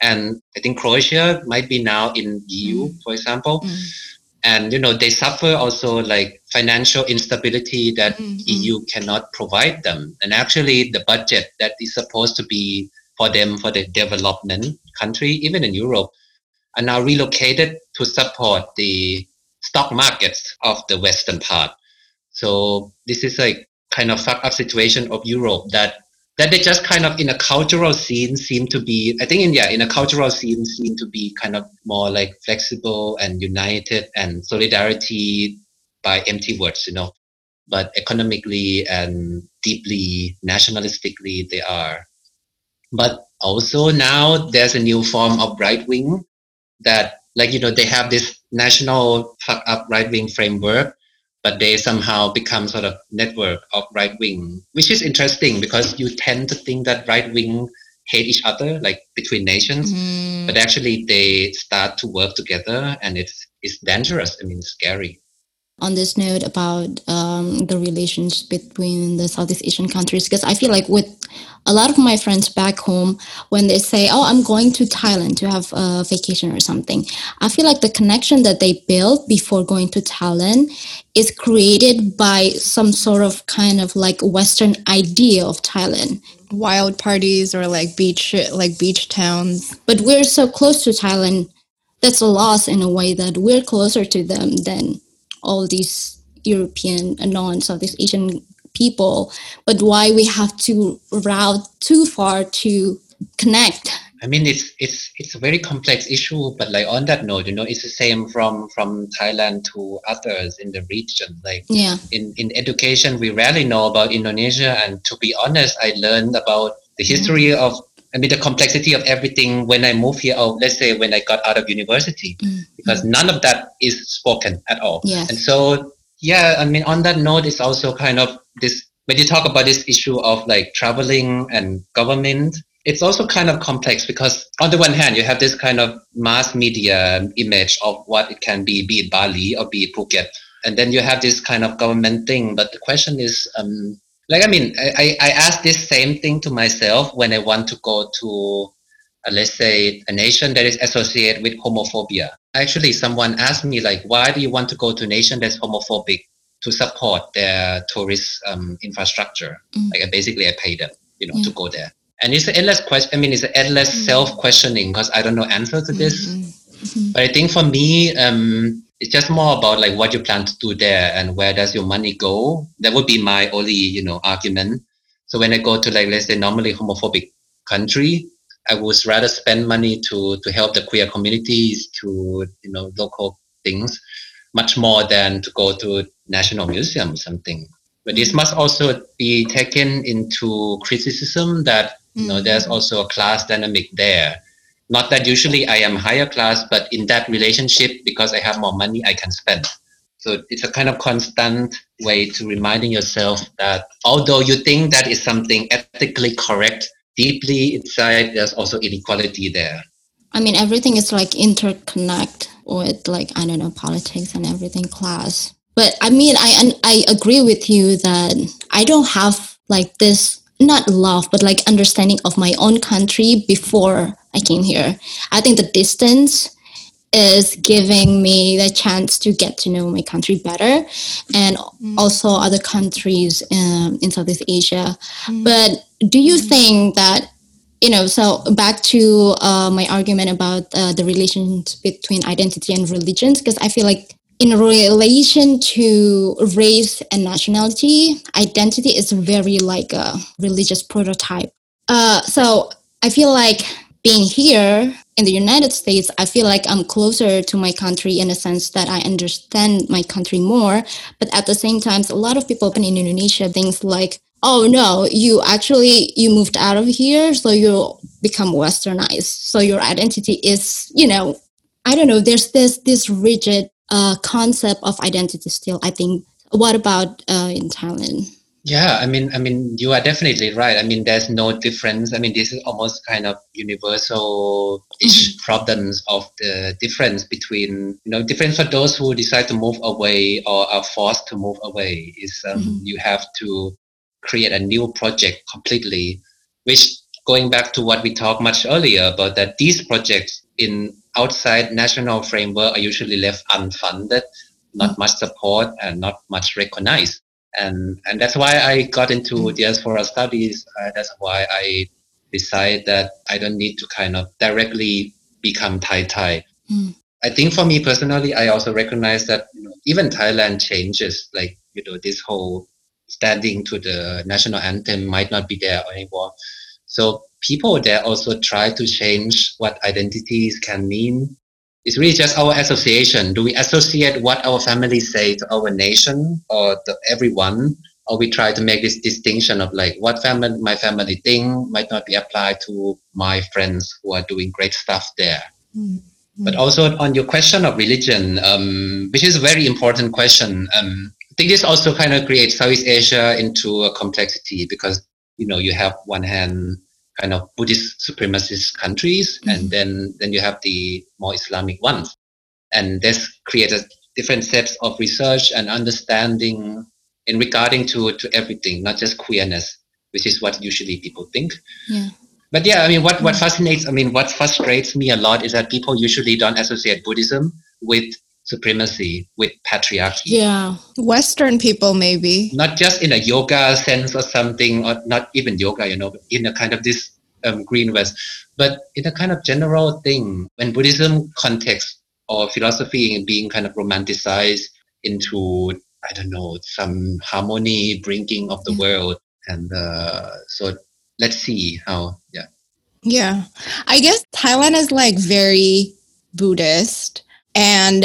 S3: And I think Croatia might be now in EU, mm. for example. Mm. And you know, they suffer also like financial instability that mm-hmm. EU cannot provide them. And actually, the budget that is supposed to be for them for the development country, even in Europe, are now relocated to support the stock markets of the western part. So this is a kind of fucked up situation of Europe that that they just kind of in a cultural scene seem to be I think India in a cultural scene seem to be kind of more like flexible and united and solidarity by empty words, you know. But economically and deeply nationalistically they are. But also now there's a new form of right wing that like you know they have this national fuck up right wing framework but they somehow become sort of network of right wing which is interesting because you tend to think that right wing hate each other like between nations mm. but actually they start to work together and it's it's dangerous. I mean, it's scary
S2: on this note about um, the relations between the Southeast Asian countries because I feel like with a lot of my friends back home when they say oh i'm going to thailand to have a vacation or something i feel like the connection that they build before going to thailand is created by some sort of kind of like western idea of thailand
S1: wild parties or like beach like beach towns
S2: but we're so close to thailand that's a loss in a way that we're closer to them than all these European and non-Southeast Asian people, but why we have to route too far to connect.
S3: I mean, it's it's it's a very complex issue, but like on that note, you know, it's the same from from Thailand to others in the region. Like,
S2: yeah,
S3: in in education, we rarely know about Indonesia, and to be honest, I learned about the history mm. of I mean, the complexity of everything when I moved here, or let's say when I got out of university, mm. because none of that is spoken at all.
S2: Yes.
S3: And so, yeah, I mean, on that note, it's also kind of this, when you talk about this issue of like traveling and government, it's also kind of complex because on the one hand, you have this kind of mass media image of what it can be, be it Bali or be it Phuket. And then you have this kind of government thing. But the question is, um, like i mean i i ask this same thing to myself when i want to go to uh, let's say a nation that is associated with homophobia actually someone asked me like why do you want to go to a nation that's homophobic to support their tourist um, infrastructure mm. like basically i pay them you know yeah. to go there and it's an endless question i mean it's an endless mm. self-questioning because i don't know answer to this mm-hmm. Mm-hmm. but i think for me um, it's just more about like what you plan to do there and where does your money go. That would be my only, you know, argument. So when I go to like let's say normally homophobic country, I would rather spend money to to help the queer communities, to you know local things, much more than to go to national museum or something. But this must also be taken into criticism that you know there's mm-hmm. also a class dynamic there not that usually I am higher class, but in that relationship, because I have more money, I can spend. So it's a kind of constant way to reminding yourself that although you think that is something ethically correct, deeply inside there's also inequality there.
S2: I mean, everything is like interconnect with like I don't know politics and everything, class. But I mean, I I agree with you that I don't have like this not love but like understanding of my own country before I came here. I think the distance is giving me the chance to get to know my country better and mm. also other countries in, in Southeast Asia. Mm. But do you mm. think that, you know, so back to uh, my argument about uh, the relations between identity and religions, because I feel like in relation to race and nationality, identity is very like a religious prototype. Uh, so I feel like being here in the United States, I feel like I'm closer to my country in a sense that I understand my country more. But at the same time, a lot of people in Indonesia things like, oh no, you actually you moved out of here, so you become westernized. So your identity is, you know, I don't know. There's this this rigid uh, concept of identity still. I think. What about uh, in Thailand?
S3: Yeah, I mean, I mean, you are definitely right. I mean, there's no difference. I mean, this is almost kind of universal ish mm-hmm. problems of the difference between, you know, difference for those who decide to move away or are forced to move away is um, mm-hmm. you have to create a new project completely, which going back to what we talked much earlier about that these projects in outside national framework are usually left unfunded, not mm-hmm. much support and not much recognized and and that's why I got into mm. diaspora studies. Uh, that's why I decided that I don't need to kind of directly become Thai Thai. Mm. I think for me personally, I also recognize that you know, even Thailand changes. Like you know, this whole standing to the national anthem might not be there anymore. So people there also try to change what identities can mean it's really just our association. Do we associate what our family say to our nation or to everyone? Or we try to make this distinction of like what family my family think might not be applied to my friends who are doing great stuff there. Mm-hmm. But also on your question of religion, um, which is a very important question, um, I think this also kind of creates Southeast Asia into a complexity because you know you have one hand kind of Buddhist supremacist countries, mm-hmm. and then then you have the more Islamic ones. and this created different sets of research and understanding in regarding to to everything, not just queerness, which is what usually people think.
S2: Yeah.
S3: But yeah, I mean, what what fascinates, I mean, what frustrates me a lot is that people usually don't associate Buddhism with supremacy, with patriarchy.
S2: Yeah.
S1: Western people, maybe.
S3: Not just in a yoga sense or something, or not even yoga, you know, but in a kind of this um, green west, but in a kind of general thing. When Buddhism context or philosophy being kind of romanticized into I don't know some harmony bringing of the world, and uh, so let's see how yeah
S1: yeah I guess Thailand is like very Buddhist and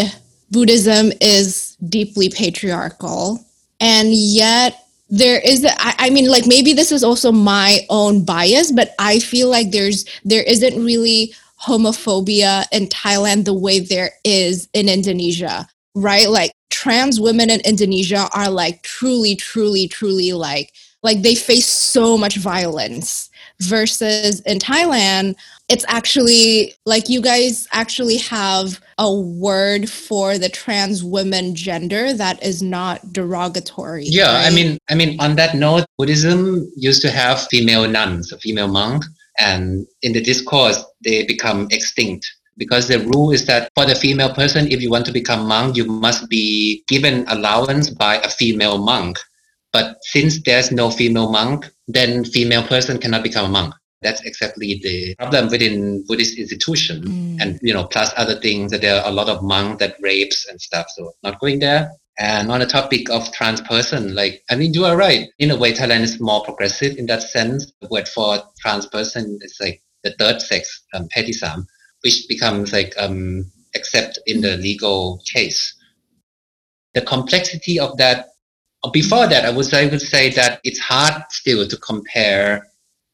S1: Buddhism is deeply patriarchal. And yet there is I, I mean like maybe this is also my own bias but i feel like there's there isn't really homophobia in thailand the way there is in indonesia right? Like trans women in indonesia are like truly truly truly like like they face so much violence versus in thailand it's actually like you guys actually have a word for the trans women gender that is not derogatory.
S3: Yeah, right? I mean, I mean, on that note, Buddhism used to have female nuns, a female monk, and in the discourse they become extinct because the rule is that for the female person, if you want to become monk, you must be given allowance by a female monk. But since there's no female monk, then female person cannot become a monk. That's exactly the problem within Buddhist institution. Mm. And, you know, plus other things that there are a lot of monks that rapes and stuff. So not going there. And on the topic of trans person, like, I mean, you are right. In a way, Thailand is more progressive in that sense. The word for trans person is like the third sex, um, petisam, which becomes like, um, except in the legal case. The complexity of that, before that, I would, I would say that it's hard still to compare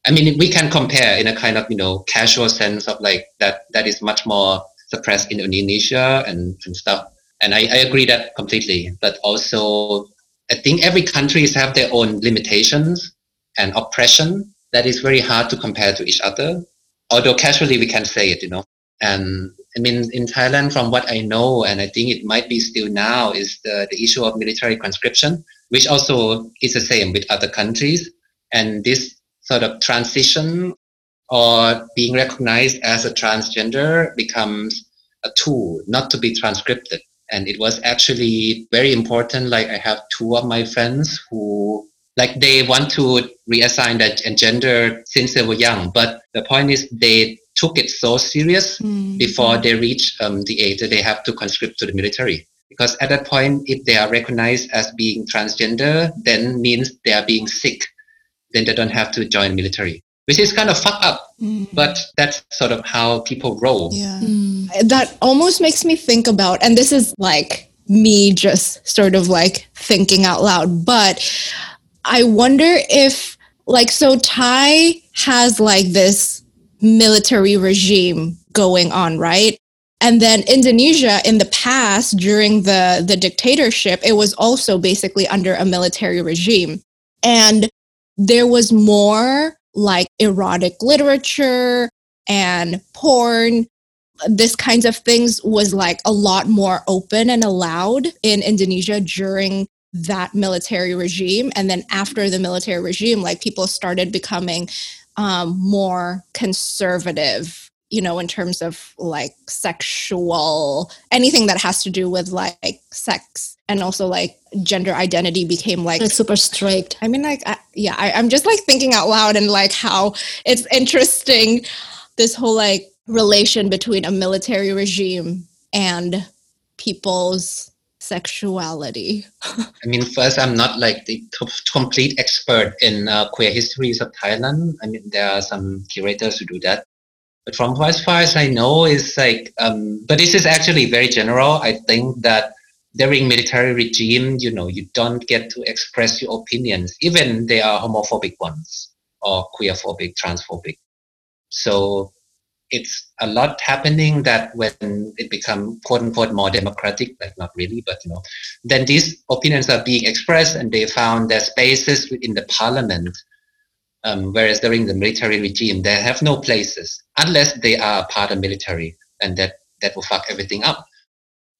S3: I mean, we can compare in a kind of, you know, casual sense of like that, that is much more suppressed in Indonesia and, and stuff. And I, I agree that completely. But also, I think every countries have their own limitations and oppression that is very hard to compare to each other. Although casually we can say it, you know. And I mean, in Thailand, from what I know, and I think it might be still now, is the, the issue of military conscription, which also is the same with other countries. And this sort of transition or being recognized as a transgender becomes a tool not to be transcripted and it was actually very important like i have two of my friends who like they want to reassign that gender since they were young but the point is they took it so serious mm-hmm. before they reach um, the age that they have to conscript to the military because at that point if they are recognized as being transgender then means they are being sick then they don't have to join military which is kind of fucked up mm. but that's sort of how people roll
S1: yeah mm. that almost makes me think about and this is like me just sort of like thinking out loud but i wonder if like so thai has like this military regime going on right? And then indonesia in the past during the the dictatorship it was also basically under a military regime. And there was more like erotic literature and porn. This kinds of things was like a lot more open and allowed in Indonesia during that military regime. And then after the military regime like people started becoming um, more conservative you know in terms of like sexual anything that has to do with like sex and also like gender identity became like,
S2: like super strict.
S1: I mean like I, yeah I, i'm just like thinking out loud and like how it's interesting this whole like relation between a military regime and people's sexuality.
S3: I mean first i'm not like the complete expert in uh, queer histories of thailand. I mean there are some curators who do that. But from as far as i know is like um, but this is actually very general. I think that during military regime, you know, you don't get to express your opinions, even they are homophobic ones or queerphobic, transphobic. So it's a lot happening that when it become quote unquote more democratic, like not really, but you know, then these opinions are being expressed and they found their spaces within the parliament. Um, whereas during the military regime, they have no places unless they are part of military, and that that will fuck everything up.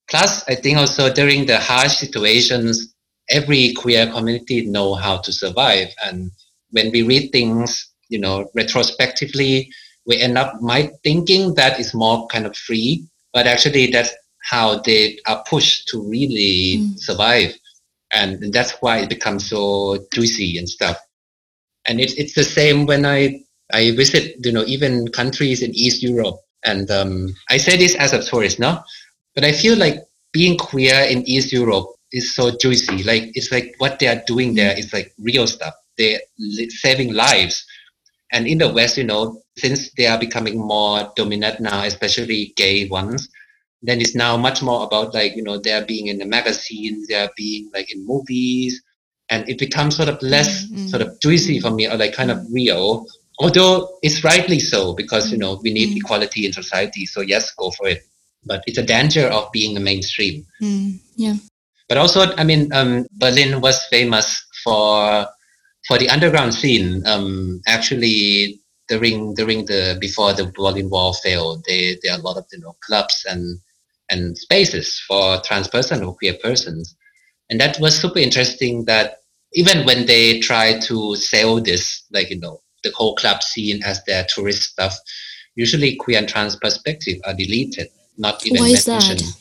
S3: plus, I think also during the harsh situations, every queer community know how to survive. And when we read things, you know, retrospectively, we end up might thinking that is more kind of free, but actually that's how they are pushed to really mm. survive. And that's why it becomes so juicy and stuff. And it's, it's the same when I, I visit, you know, even countries in East Europe. And um, I say this as a tourist, no? But I feel like being queer in East Europe is so juicy. Like, it's like what they are doing there is like real stuff. They're saving lives. And in the West, you know, since they are becoming more dominant now, especially gay ones, then it's now much more about like you know they're being in the magazines they're being like in movies and it becomes sort of less mm-hmm. sort of juicy for me or like kind of real although it's rightly so because you know we need mm-hmm. equality in society so yes go for it but it's a danger of being the mainstream
S2: mm, yeah
S3: but also i mean um, berlin was famous for for the underground scene um, actually during during the before the berlin wall fell they there are a lot of you know clubs and and spaces for trans person or queer persons. And that was super interesting that even when they try to sell this, like, you know, the whole club scene as their tourist stuff, usually queer and trans perspective are deleted, not even
S2: Why is mentioned. That?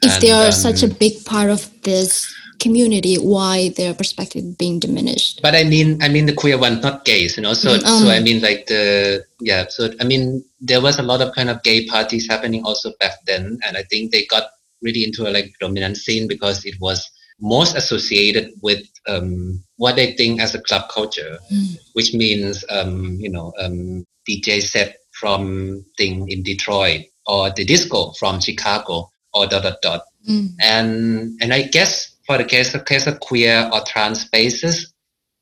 S2: If and, they are um, such a um, big part of this community why their perspective being diminished
S3: but i mean i mean the queer one not gays you know so mm, um, so i mean like the yeah so i mean there was a lot of kind of gay parties happening also back then and i think they got really into a like dominant scene because it was most associated with um, what they think as a club culture, mm. which means um, you know um, DJ set from thing in Detroit or the disco from Chicago or dot dot dot. Mm. And and I guess for the case of, case of queer or trans spaces,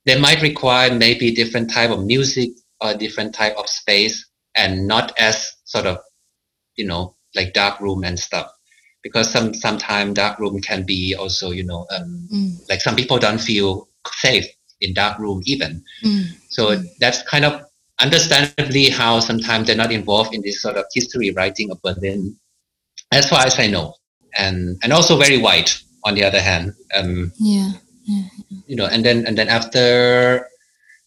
S3: they might require maybe different type of music or different type of space and not as sort of, you know, like dark room and stuff. Because some sometimes dark room can be also, you know, um, mm. like some people don't feel safe in dark room even. Mm. So mm. that's kind of understandably how sometimes they're not involved in this sort of history writing of Berlin, as far as I know. And and also very white on the other hand
S2: um, yeah. yeah.
S3: you know and then and then after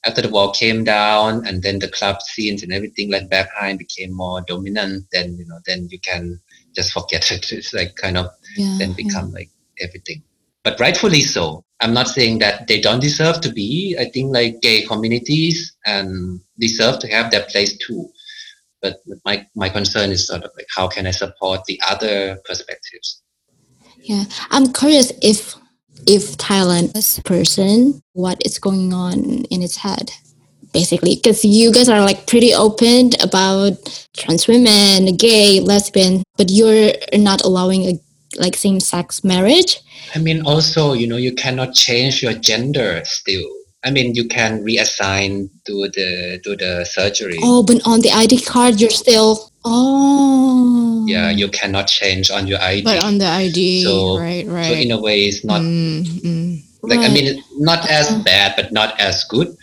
S3: after the wall came down and then the club scenes and everything like Berghain became more dominant then you know then you can just forget it. It's like kind of yeah, then become like everything. But rightfully so. I'm not saying that they don't deserve to be. I think like gay communities and deserve to have their place too. But my, my concern is sort of like how can i support the other perspectives
S2: yeah, I'm curious if if Thailand is person, what is going on in its head, basically, because you guys are like pretty open about trans women, gay, lesbian, but you're not allowing a like same sex marriage.
S3: I mean, also, you know, you cannot change your gender still. I mean, you can reassign to the to the surgery.
S2: Oh, but on the ID card, you're still. Oh.
S3: Yeah, you cannot change on your ID.
S1: But on the ID, so, right, right.
S3: So in a way, it's not mm, mm. like right. I mean, not as bad, but not as good.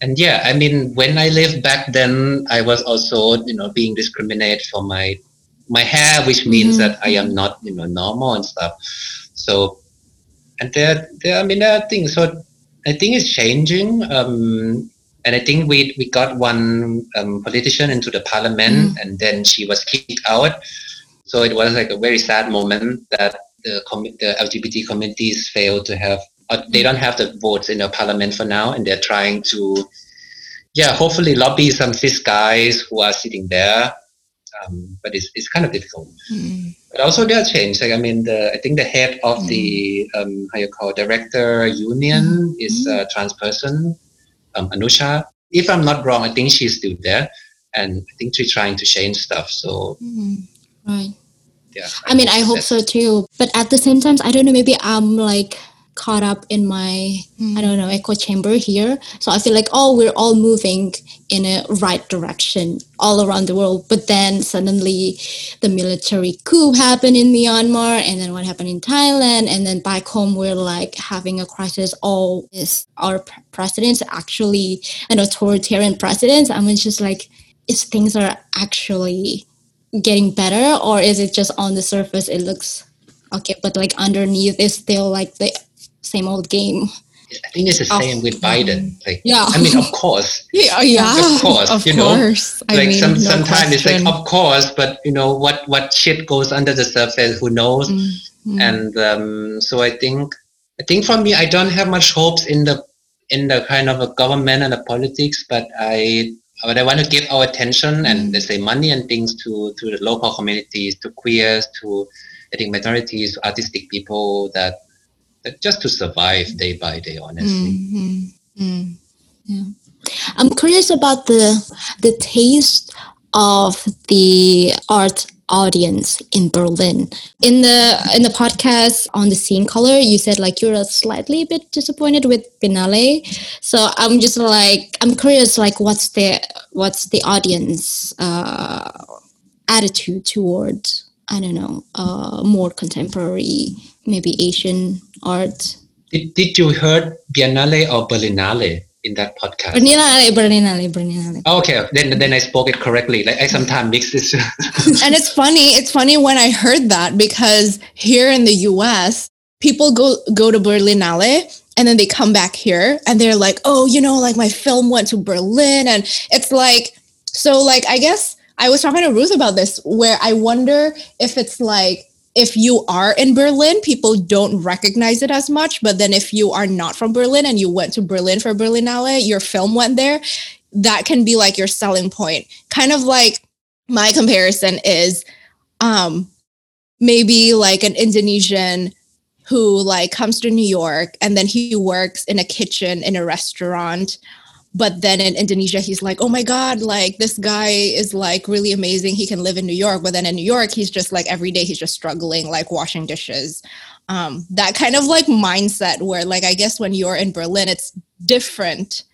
S3: And yeah, I mean, when I lived back then, I was also, you know, being discriminated for my my hair, which means mm-hmm. that I am not, you know, normal and stuff. So, and there, there, I mean, there are things. So I think it's changing. Um, and I think we we got one um, politician into the parliament, mm. and then she was kicked out. So it was like a very sad moment that the com- the LGBT communities failed to have. Uh, they don't have the votes in the parliament for now, and they're trying to, yeah, hopefully lobby some cis guys who are sitting there um, but it's, it's kind of difficult. Mm. But also there are changes. Like I mean, the I think the head of mm. the um, how you call director union mm. is a trans person, um, Anucha. If I'm not wrong, I think she's still there, and I think she's trying to change stuff. So
S2: right.
S3: Yeah.
S2: I, I mean, I hope so too. But at the same time, I don't know. Maybe I'm like caught up in my mm. I don't know echo chamber here. So I feel like oh we're all moving in a right direction all around the world. But then suddenly the military coup happened in Myanmar and then what happened in Thailand and then back home we're like having a crisis. All is our presidents actually an authoritarian presidents? I mean just like if things are actually getting better or is it just on the surface it looks okay but like underneath is still like the same old game
S3: I think it's the same oh, with Biden. Like,
S2: yeah.
S3: I mean, of course.
S1: yeah, yeah.
S3: Of course.
S1: Of
S3: you
S1: course.
S3: know, I like mean, some, no sometimes it's like, of course, but you know what? What shit goes under the surface? Who knows? Mm-hmm. And um, so I think, I think for me, I don't have much hopes in the in the kind of a government and the politics, but I but I want to give our attention and mm. let's say money and things to to the local communities, to queers, to I think minorities, artistic people that just to survive day by day honestly mm-hmm.
S2: mm. yeah. i'm curious about the the taste of the art audience in berlin in the in the podcast on the scene color you said like you're a slightly bit disappointed with Biennale so i'm just like i'm curious like what's the what's the audience uh attitude towards i don't know uh more contemporary maybe asian art.
S3: Did, did you heard Biennale or Berlinale in that podcast?
S2: Berlinale, Berlinale, Berlinale.
S3: Oh, okay, then then I spoke it correctly. Like I sometimes mix this.
S1: and it's funny. It's funny when I heard that because here in the U.S., people go go to Berlinale and then they come back here and they're like, oh, you know, like my film went to Berlin, and it's like so. Like I guess I was talking to Ruth about this, where I wonder if it's like if you are in Berlin, people don't recognize it as much. But then if you are not from Berlin and you went to Berlin for Berlinale, your film went there, that can be like your selling point. Kind of like my comparison is um, maybe like an Indonesian who like comes to New York and then he works in a kitchen in a restaurant but then in Indonesia, he's like, oh my God, like this guy is like really amazing. He can live in New York. But then in New York, he's just like every day he's just struggling, like washing dishes. Um, that kind of like mindset where like I guess when you're in Berlin, it's different.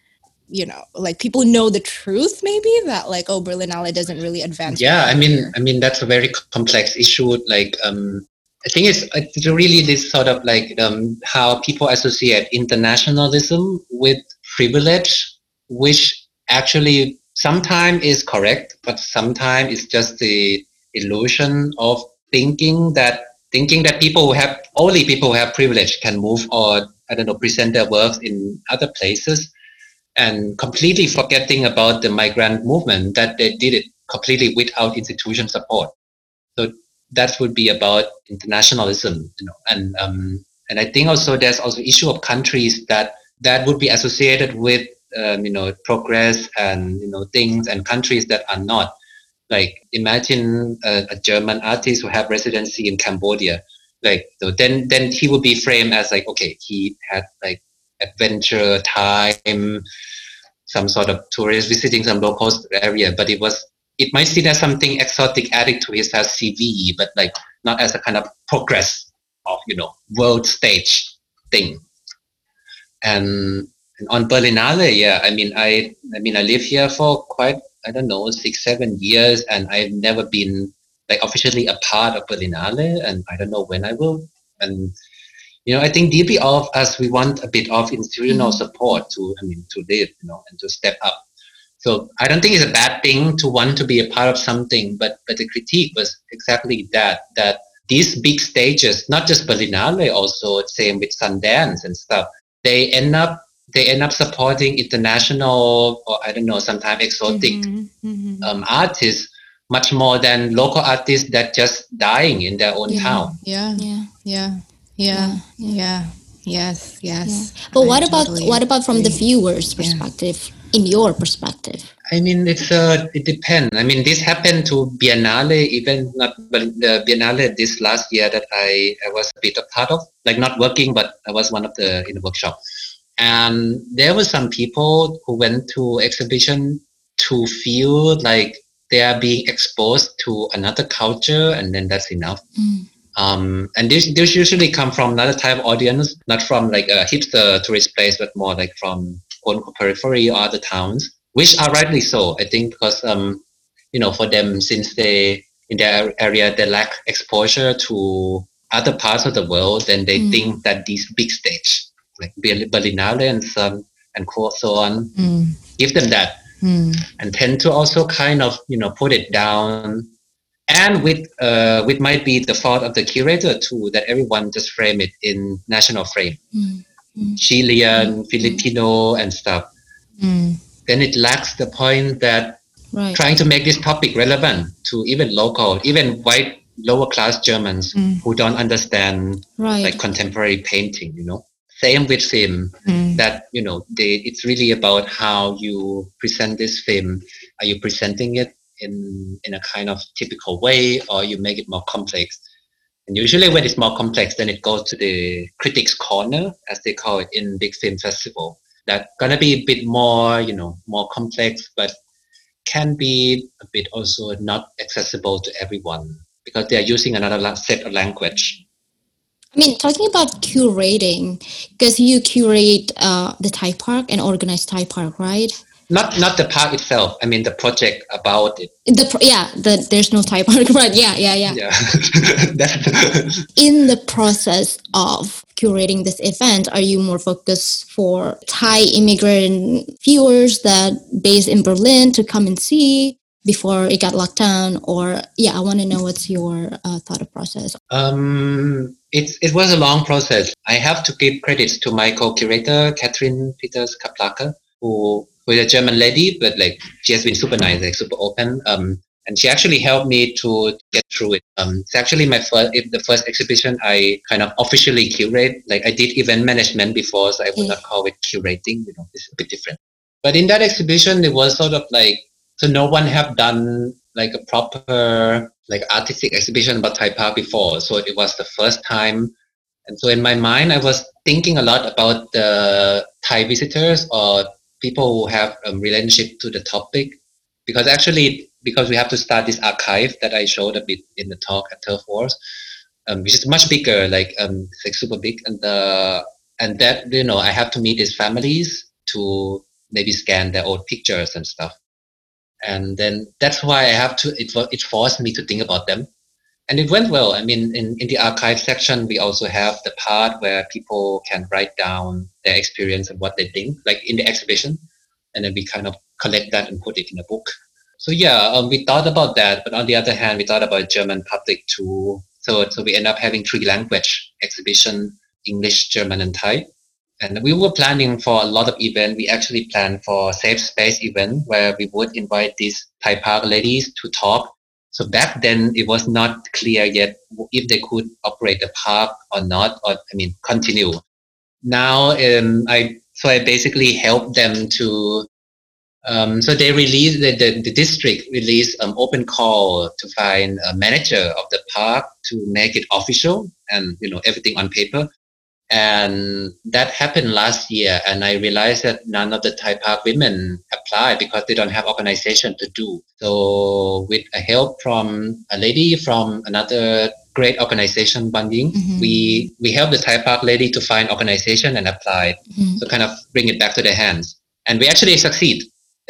S1: You know, like people know the truth, maybe that like oh Berlinale doesn't really advance.
S3: Yeah, I mean, I mean that's a very complex issue. Like, um, I think it's, it's really this sort of like um, how people associate internationalism with privilege which actually sometimes is correct, but sometimes it's just the illusion of thinking that thinking that people who have only people who have privilege can move or I don't know present their works in other places, and completely forgetting about the migrant movement that they did it completely without institution support. So that would be about internationalism, you know, and um, and I think also there's also issue of countries that that would be associated with um, you know progress and you know things and countries that are not. Like imagine a, a german artist who have residency in cambodia. Like so then then he would be framed as like okay he had like adventure time some sort of tourist visiting some local area but it was it might see as something exotic added to his cv but like not as a kind of progress of you know world stage thing. And on Berlinale, yeah, I mean, I, I mean, I live here for quite, I don't know, six, seven years, and I've never been like officially a part of Berlinale, and I don't know when I will. And you know, I think deeply of us, we want a bit of institutional mm-hmm. support to, I mean, to live, you know, and to step up. So I don't think it's a bad thing to want to be a part of something, but but the critique was exactly that that these big stages, not just Berlinale, also same with Sundance and stuff, they end up they end up supporting international or I don't know, sometimes exotic mm-hmm, mm-hmm. Um, artists much more than local artists that just dying in their own
S1: yeah,
S3: town.
S1: Yeah, yeah, yeah, yeah, yeah. Yes, yes.
S2: Yeah. But I what about totally what about from agree. the viewers' perspective? In your perspective,
S3: I mean, it's uh, it depends. I mean, this happened to Biennale, even not but the Biennale this last year that I, I was a bit a part of, like not working, but I was one of the in the workshop and there were some people who went to exhibition to feel like they are being exposed to another culture and then that's enough mm. um, and this, this usually come from another type of audience not from like a hipster tourist place but more like from periphery or other towns which are rightly so i think because um, you know for them since they in their area they lack exposure to other parts of the world then they mm. think that this big stage like Berlinale and some and so on. Mm. Give them that. Mm. And tend to also kind of, you know, put it down and with uh, with might be the fault of the curator too that everyone just frame it in national frame
S2: Mm.
S3: chilean filipino and stuff
S2: Mm.
S3: then it lacks the point that
S2: Right.
S3: trying to make this topic relevant to even local even white lower class germans who don't understand
S2: Right.
S3: like contemporary painting you know same with film
S1: Mm.
S3: that you know they, it's really about how you present this film. Are you presenting it in in a kind of typical way or you make it more complex? And usually when it's more complex then it goes to the critics corner as they call it in big film festival. That gonna be a bit more you know more complex but can be a bit also not accessible to everyone because they are using another set of language
S2: I mean, talking about curating, because you curate uh, the Thai Park and organize Thai Park, right?
S3: not not the park itself i mean the project about it
S2: The pro- yeah, the there's no Thai Park, right? Yeah, yeah, yeah.
S3: yeah
S2: In the process of curating this event, are you more focused for Thai immigrant viewers that based in Berlin to come and see before it got locked down, or yeah, I want to know what's your uh, thought process.
S3: um it's it was a long process i have to give credits to my co-curator catherine peters kaplaka who who is a german lady but like she has been super nice like super open um and she actually helped me to get through it. Um, it's actually my first, the first exhibition I kind of officially curate. Like I did event management before, so I would
S2: Mm.
S3: not call it curating. You know, it's a bit different. But in that exhibition, it was sort of like so no one have done like a proper like artistic exhibition about Thai Park before. So it was the first time. And so in my mind, I was thinking a lot about the Thai visitors or people who have a relationship to the topic. Because actually, because we have to start this archive that I showed a bit in the talk at Turf Wars, um, which is much bigger, like um, like super big, and the and that you know I have to meet these families to maybe scan their old pictures and stuff and then that's why I have to. It it forced me to think about them, and it went well. I mean, in in the archive section, we also have the part where people can write down their experience and what they think, like in the exhibition, and then we kind of collect that and put it in a book. So yeah, um, we thought about that, but on the other hand, we thought about German public too. So so we end up having three language exhibition: English, German, and Thai. And we were planning for a lot of event. We actually planned for safe space event where we would invite these Thai Park ladies to talk. So back then it was not clear yet if they could operate the park or not, or I mean continue. Now um, I so I basically helped them to. Um, so they released the, the, the district released an open call to find a manager of the park to make it official and you know everything on paper and that happened last year and i realized that none of the thai park women apply because they don't have organization to do so with a help from a lady from another great organization Ban Ying
S2: Mhm.
S3: we we helped the thai park lady to find organization and apply
S2: Mhm.
S3: so kind of bring it back to their hands and we actually succeed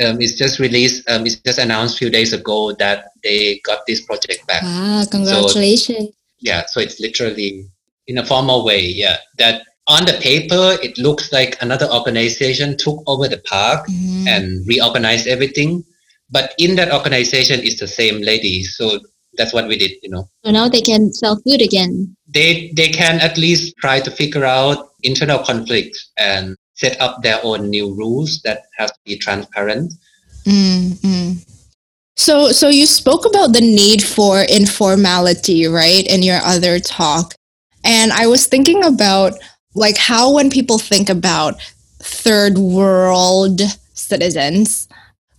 S3: um, it's just released um, it's just announced a few days ago that they got this project back
S2: Ah, congratulations.
S3: yeah so it's literally in a formal way yeah that on the paper it looks like another organization took over the park
S2: Mhm.
S3: and reorganized everything but in that organization it's the same lady so that's what we did you know
S2: so now they can sell food again.
S3: they they can at least try to figure out internal conflicts and set up their own new rules that have to be transparent
S1: Mm-hmm. So, so you spoke about the need for informality, right, in your other talk, and I was thinking about like how when people think about third world citizens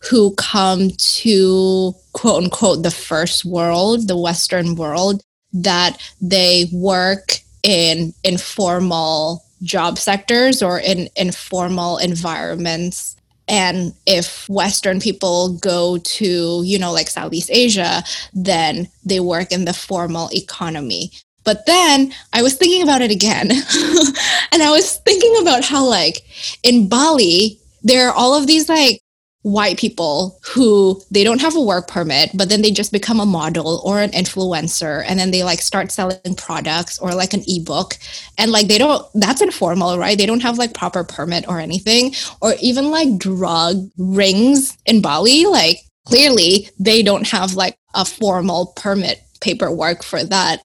S1: who come to quote unquote the first world, the Western world, that they work in informal job sectors or in informal environments. And if western people go to you know like southeast asia then they work in the formal economy but then i was thinking about it again. And i was thinking about how like in bali there are all of these like white people who they don't have a work permit but then they just become a model or an influencer and then they like start selling products or like an ebook. And like they don't that's informal right? They don't have like proper permit or anything. Or even like drug rings in bali like clearly they don't have like a formal permit paperwork for that.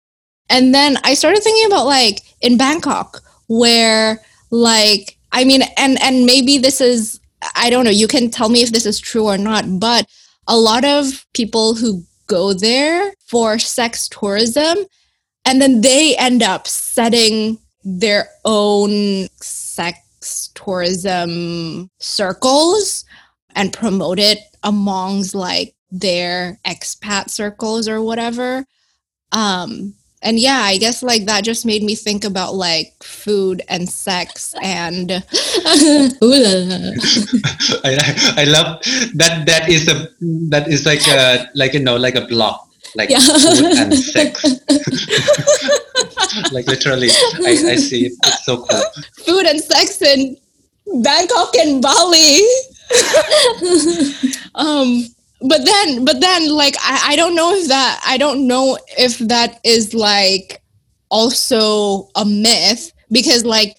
S1: And then I started thinking about like in Bangkok, where like, I mean, and, and maybe this is, I don't know, you can tell me if this is true or not, but a lot of people who go there for sex tourism and then they end up setting their own sex tourism circles and promote it amongst like their expat circles or whatever. Um, and yeah, I guess like that just made me think about like food and sex and I,
S3: I love that that is a that is like a like you know like a block like yeah. food and sex like literally I, I see it. it's so cool
S1: food and sex in Bangkok and Bali um but then but then like I, I don't know if that i don't know if that is like also a myth because like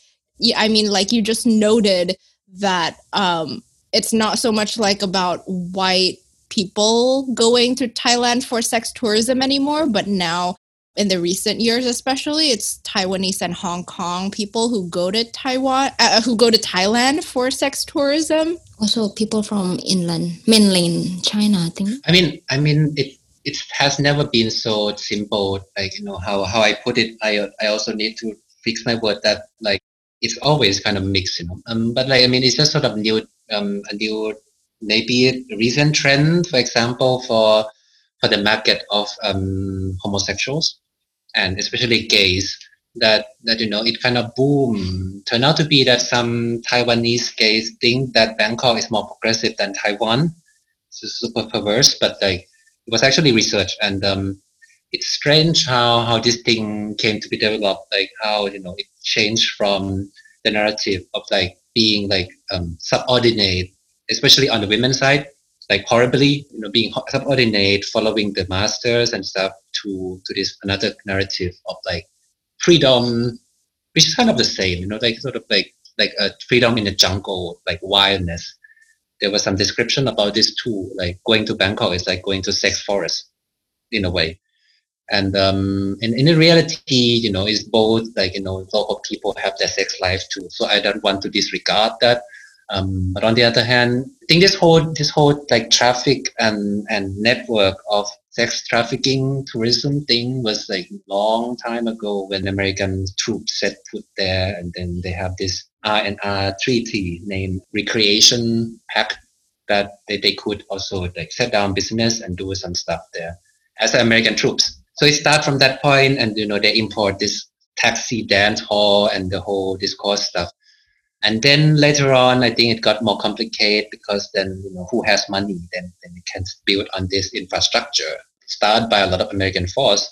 S1: i mean like you just noted that um it's not so much like about white people going to thailand for sex tourism anymore but now in the recent years especially it's taiwanese and hong kong people who go to taiwan uh, who go to thailand for sex tourism.
S2: Also people from inland mainland china i think.
S3: I mean i mean it it has never been so simple like you know how how i put it i i also need to fix my word that like it's always kind of mixed you know. Um but like i mean it's just sort of new um a new maybe recent trend for example for for the market of um homosexuals and especially gays that that you know it kind of boom turned out to be that some Taiwanese gays think that Bangkok is more progressive than Taiwan. It's super perverse, but like it was actually research and um, it's strange how how this thing came to be developed, like how you know it changed from the narrative of like being like um, subordinate, especially on the women's side, like horribly, you know, being subordinate, following the masters and stuff, to to this another narrative of like freedom, which is kind of the same, you know, like sort of like like a freedom in the jungle, like wildness. There was some description about this too, like going to Bangkok is like going to sex forest, in a way. And um, in, in reality, you know, it's both like you know, local people have their sex life too. So I don't want to disregard that. Um, but on the other hand, I think this whole this whole like traffic and and network of sex trafficking tourism thing was like long time ago when American troops set foot there, and then they have this R and R treaty named Recreation Pact that they, they could also like set down business and do some stuff there as American troops. So it starts from that point, and you know they import this taxi dance hall and the whole discourse stuff. And then later on, I think it got more complicated because then, you know, who has money, then, then it can build on this infrastructure started by a lot of American force.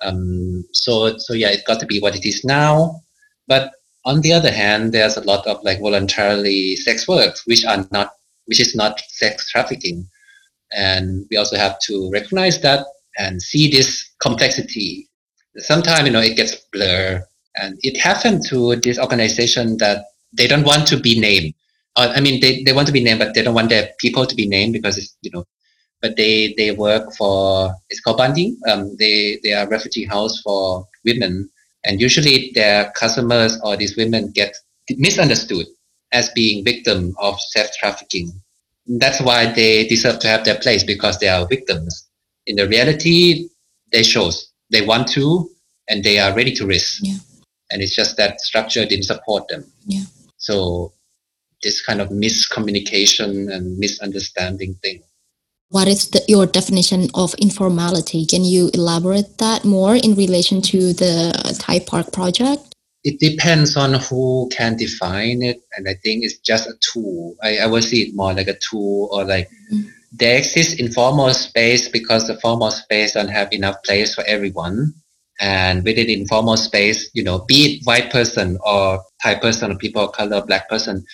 S3: Um, so, so yeah, it got to be what it is now. But on the other hand, there's a lot of like voluntarily sex work, which are not, which is not sex trafficking. And we also have to recognize that and see this complexity. Sometimes, you know, it gets blurred and it happened to this organization that they don't want to be named. Uh, I mean, they, they want to be named, but they don't want their people to be named because it's, you know, but they, they work for, it's called Ban Ying. Um, they, they are refugee house for women. And usually their customers or these women get misunderstood as being victim of sex trafficking. That's why they deserve to have their place because they are victims. In the reality, they shows they want to and they are ready to risk.
S2: Yeah.
S3: And it's just that structure didn't support them.
S2: Yeah.
S3: So this kind of miscommunication and misunderstanding thing.
S2: What is the, your definition of informality? Can you elaborate that more in relation to the Thai Park project?
S3: It depends on who can define it, and I think it's just a tool. I, I will see it more like a tool or like mm-hmm. there exists informal space because the formal space don't have enough place for everyone and within informal space, you know, be it white person or Thai person or people of color, black person,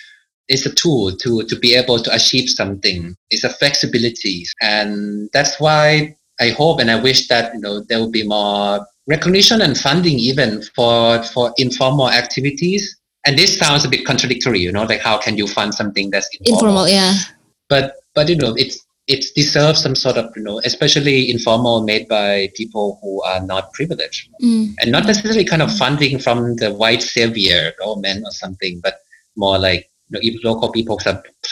S3: it's a tool to, to be able to achieve something. It's a flexibility. And that's why I hope and I wish that, you know, there will be more recognition and funding even for, for informal activities. And this sounds a bit contradictory, you know, like how can you fund something that's
S2: informal? informal yeah.
S3: But, but, you know, it's, it deserves some sort of, you know, especially informal made by people who are not privileged
S2: Mm.
S3: and not necessarily kind of funding from the white savior government or something, but more like you know, if local people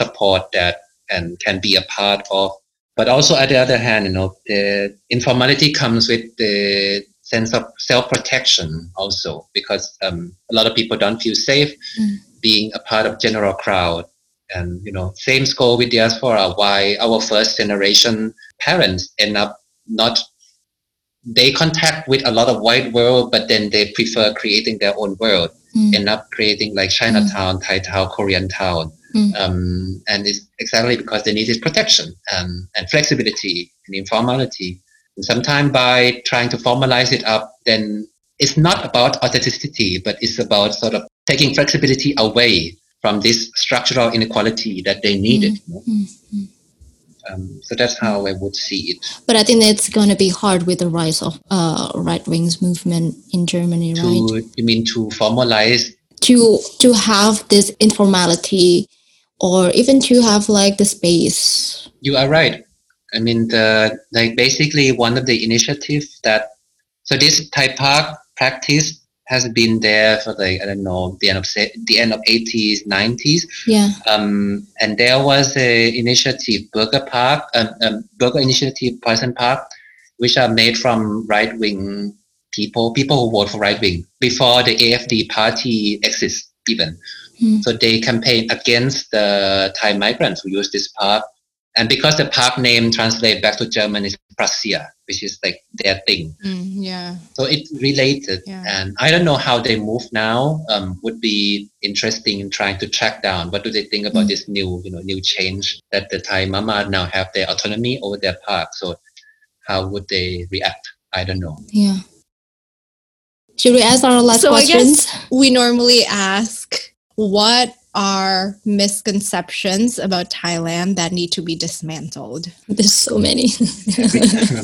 S3: support that and can be a part of. But also, at the other hand, you know, the informality comes with the sense of self-protection also, because um, a lot of people don't feel safe
S2: Mm.
S3: being a part of general crowd. And you know, same goal with diaspora. Why our first generation parents end up not they contact with a lot of white world, but then they prefer creating their own world.
S2: Mm.
S3: End up creating like Chinatown, Thai town, Korean town,
S2: Mm.
S3: um, and it's exactly because they needed protection and, and flexibility and informality. And sometimes by trying to formalize it up, then it's not about authenticity, but it's about sort of taking flexibility away from this structural inequality that they needed. you know.
S2: Mm. Mm.
S3: Um, so that's how I would see it.
S2: But I think it's going to be hard with the rise of uh, right wings movement in Germany, right?
S3: You mean to formalize
S2: To to have this informality, or even to have like the space.
S3: You are right. I mean, the like basically one of the initiatives that so this Thai Park practice has been there for like I don't know the end of the end of eighties nineties,
S2: Yeah.
S3: um, and there was a initiative Burger Park, um, um, Burger Initiative Preußen Park, which are made from right wing people, people who vote for right wing before the AFD party exists even.
S2: Hmm.
S3: So they campaign against the Thai migrants who use this park. And because the park name translates back to German is Prussia, which is like their thing.
S1: Mm, yeah.
S3: So it related.
S1: Yeah.
S3: And I don't know how they move now. Um, would be interesting in trying to track down what do they think about
S2: Mm.
S3: this new, you know, new change that the Thai Mama now have their autonomy over their park. So how would they react? I don't know.
S2: Yeah. Should we ask our last
S1: So I
S2: questions?
S1: guess we normally ask what are misconceptions about Thailand that need to be dismantled?
S2: There's so many.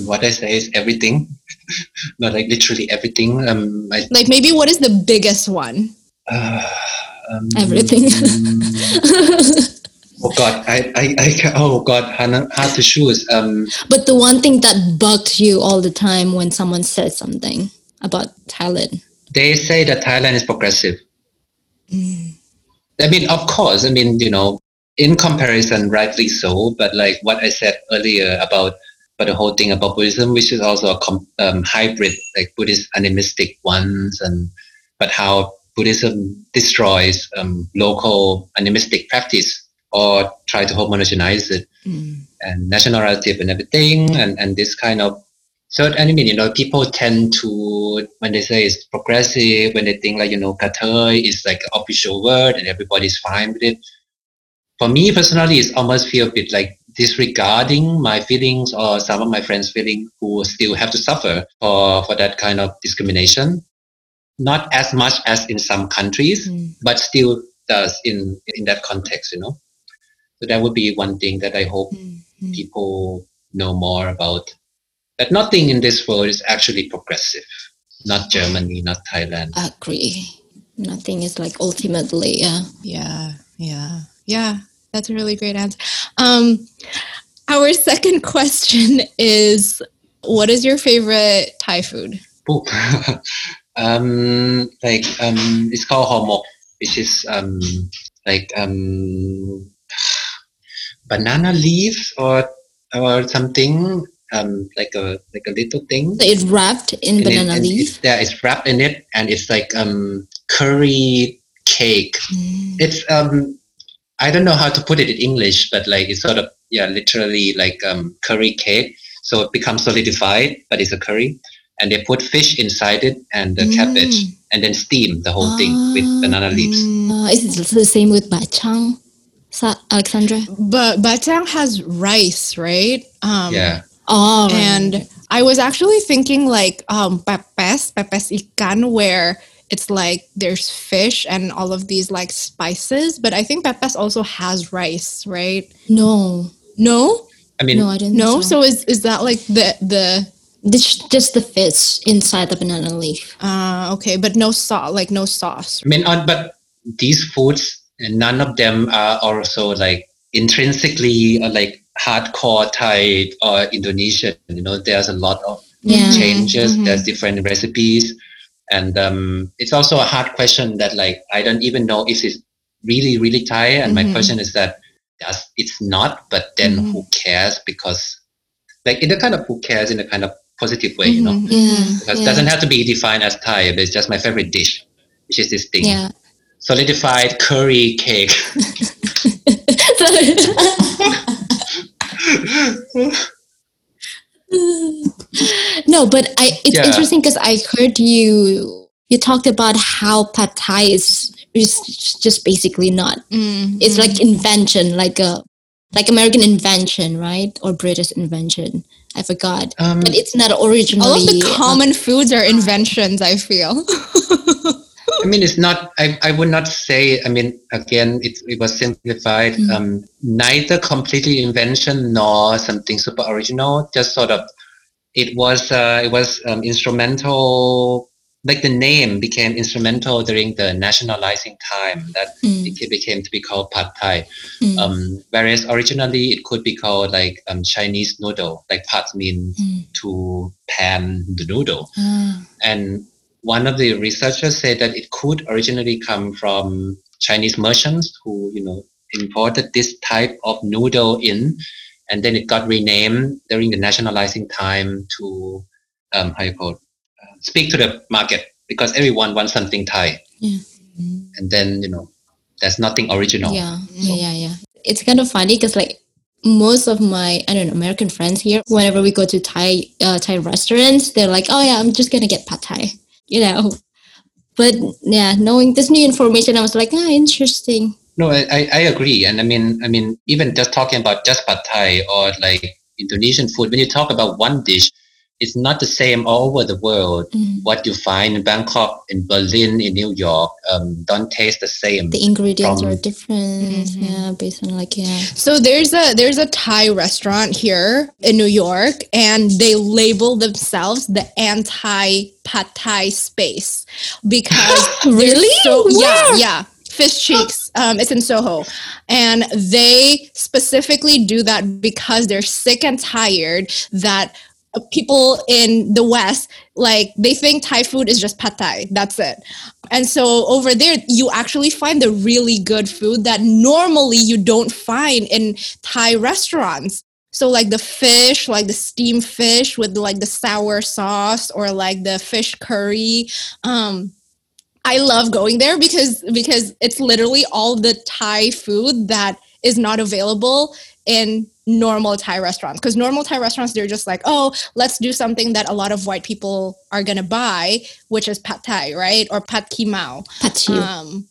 S3: What I say is everything, not like literally everything. Um, I,
S1: Like maybe what is the biggest one?
S3: uh, um,
S2: Everything.
S3: oh God, I, I, I, ca- oh God, hard hard to choose. Um,
S2: but the one thing that bugged you all the time when someone said something about Thailand.
S3: they say that Thailand is progressive. I mean, of course, I mean, you know, in comparison, rightly so. But like what I said earlier about, but the whole thing about Buddhism, which is also a com- um, hybrid, like Buddhist animistic ones, and but how Buddhism destroys um, local animistic practice or try to homogenize it and national narrative and everything, and and this kind of so I mean, you know, people tend to when they say it's progressive, when they think like you know, kathoy is like an official word and everybody's fine with it. For me personally, it's almost feel a bit like disregarding my feelings or some of my friends' feeling who still have to suffer for for that kind of discrimination. Not as much as in some countries,
S2: Mm.
S3: but still does in in that context, you know. So that would be one thing that I hope
S2: Mm.
S3: people know more about that nothing in this world is actually progressive. Not Germany, not Thailand.
S2: I Agree. Nothing is like ultimately, yeah.
S1: Yeah, yeah, yeah. That's a really great answer. Um, our second question is what is your favorite Thai food?
S3: Ooh. um, like um, it's called homok, which is um, like um, banana leaves or or something um, like a like a little thing.
S2: So it wrapped in
S3: And
S2: banana
S3: and
S2: leaf.
S3: It's, yeah, it's wrapped in it, and it's like um, curry cake.
S2: Mm.
S3: It's um, I don't know how to put it in English, but like it's sort of yeah, literally like um, curry cake. So it becomes solidified, but it's a curry, and they put fish inside it and the cabbage,
S2: Mm.
S3: and then steam the whole thing with banana leaves.
S2: Uh, is it the same with bachang, Sa- Alexandra?
S1: But batang has rice, right? Um,
S3: Yeah,
S2: Oh, right.
S1: And I was actually thinking like um pepes, pepes ikan, where it's like there's fish and all of these like spices, but I think pepes also has rice, right?
S2: no,
S1: No,
S3: I mean,
S2: no, I didn't.
S1: no.
S2: think
S1: So is is that like the the
S2: this just the fish inside the banana leaf.
S1: uh okay, but no sauce, like no sauce.
S3: I mean, on, but these foods, none of them are also like intrinsically or like hardcore Thai or Indonesian. You know, there's a lot of
S2: Yeah.
S3: changes.
S1: Mhm.
S3: There's different recipes, and um, it's also a hard question that like I don't even know if it's really really Thai. And my
S1: Mhm.
S3: question is that does it's not, but then
S1: Mhm.
S3: who cares? Because like in the kind of who cares in a kind of positive way, you know.
S1: Mhm.
S2: Yeah.
S3: Because
S2: yeah.
S3: it doesn't have to be defined as Thai, but it's just my favorite dish, which is this thing.
S2: Yeah.
S3: Solidified curry cake.
S2: no, but I it's
S3: Yeah.
S2: interesting because I heard you you talked about how pad thai is is just basically not.
S1: Mhm.
S2: It's like invention, like a like American invention, right? Or British invention. I forgot,
S3: Um,
S2: but it's not originally.
S1: all of the
S2: uh,
S1: common foods are inventions. I feel.
S3: I mean, it's not. I, I would not say. I mean, again, it it was simplified.
S2: Mm.
S3: Um, neither completely invention nor something super original. Just sort of, it was. Uh, it was um, instrumental. Like the name became instrumental during the nationalizing time that
S2: mm,
S3: it became to be called pad thai.
S2: mm,
S3: Um, whereas originally it could be called like um, Chinese noodle. Like pad means
S2: mm.
S3: to pan the noodle.
S2: Ah,
S3: And one of the researchers said that it could originally come from Chinese merchants who, you know, imported this type of noodle in, and then it got renamed during the nationalizing time to, um, how you call it, uh, speak to the market because everyone wants something Thai.
S2: Yeah.
S3: And then, you know, there's nothing original.
S2: Yeah, yeah, yeah, yeah. It's kind of funny because like most of my I don't know American friends here, whenever we go to Thai uh, Thai restaurants, they're like, "Oh yeah, I'm just gonna get pad Thai," you know. But yeah, knowing this new information, I was like, "Ah, interesting."
S3: No, I, I agree. And I mean, I mean, even just talking about just pad Thai or like Indonesian food, when you talk about one dish, it's not the same all over the world.
S2: Mm.
S3: What you find in Bangkok, in Berlin, in New York, um, don't taste the same.
S2: The ingredients
S3: From-
S2: are different,
S1: Mhm.
S2: yeah, based on like yeah.
S1: So there's a there's a Thai restaurant here in New York, and they label themselves the anti pad Thai space because they're
S2: Really?
S1: So yeah, yeah. Fish Cheeks. Um, it's in Soho, and they specifically do that because they're sick and tired that people in the West like they think Thai food is just pad Thai. That's it. And so over there, you actually find the really good food that normally you don't find in Thai restaurants. So like the fish, like the steamed fish with like the sour sauce or like the fish curry. Um, I love going there because because it's literally all the Thai food that is not available in normal Thai restaurants. Because normal Thai restaurants, they're just like, oh, let's do something that a lot of white people are gonna buy, which is pad Thai, right? Or pad kimao,
S2: Pad Siu.
S1: um,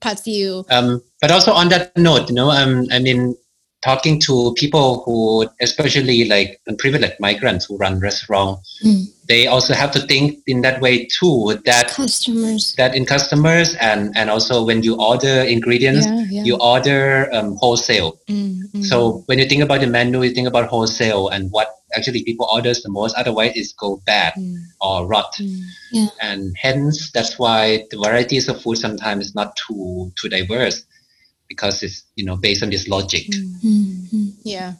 S1: pad siu.
S3: Um, but also on that note, you know, um, I mean, talking to people who, especially like privileged migrants who run restaurant,
S2: Mm.
S3: they also have to think in that way too. That
S2: Customers.
S3: that in customers and and also when you order ingredients,
S1: yeah.
S3: you order um, wholesale.
S1: Mm, mm.
S3: So when you think about the menu, you think about wholesale and what actually people orders the most. Otherwise, it's go bad
S1: Mm,
S3: or rot,
S1: mm.
S3: and hence that's why the varieties of food sometimes is not too too diverse because it's you know based on this logic.
S2: Mm,
S1: Yeah.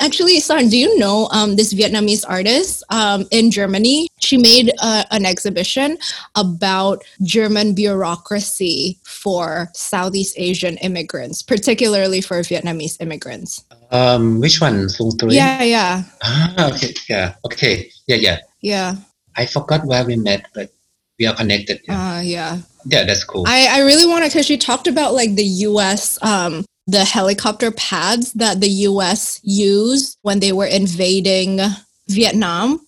S1: Actually, Sarn, do you know um, this Vietnamese artist um, in Germany? She made uh, an exhibition about German bureaucracy for Southeast Asian immigrants, particularly for Vietnamese immigrants.
S3: Um, which one? Sung Tieu?
S1: Yeah, yeah,
S3: Ah, okay. Yeah. Okay. Yeah. Yeah.
S1: yeah,
S3: I forgot where we met, but we are connected. Yeah.
S1: uh, yeah.
S3: Yeah that's cool.
S1: I, I really want to because she talked about like the U.S. Um, the helicopter pads that the U.S. used when they were invading Vietnam.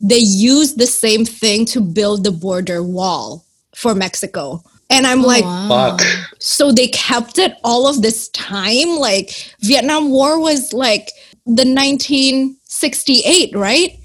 S1: They used the same thing to build the border wall for Mexico. And I'm
S2: Oh,
S1: like,
S2: wow.
S1: So they kept it all of this time? Like Vietnam War was like the 1968, right?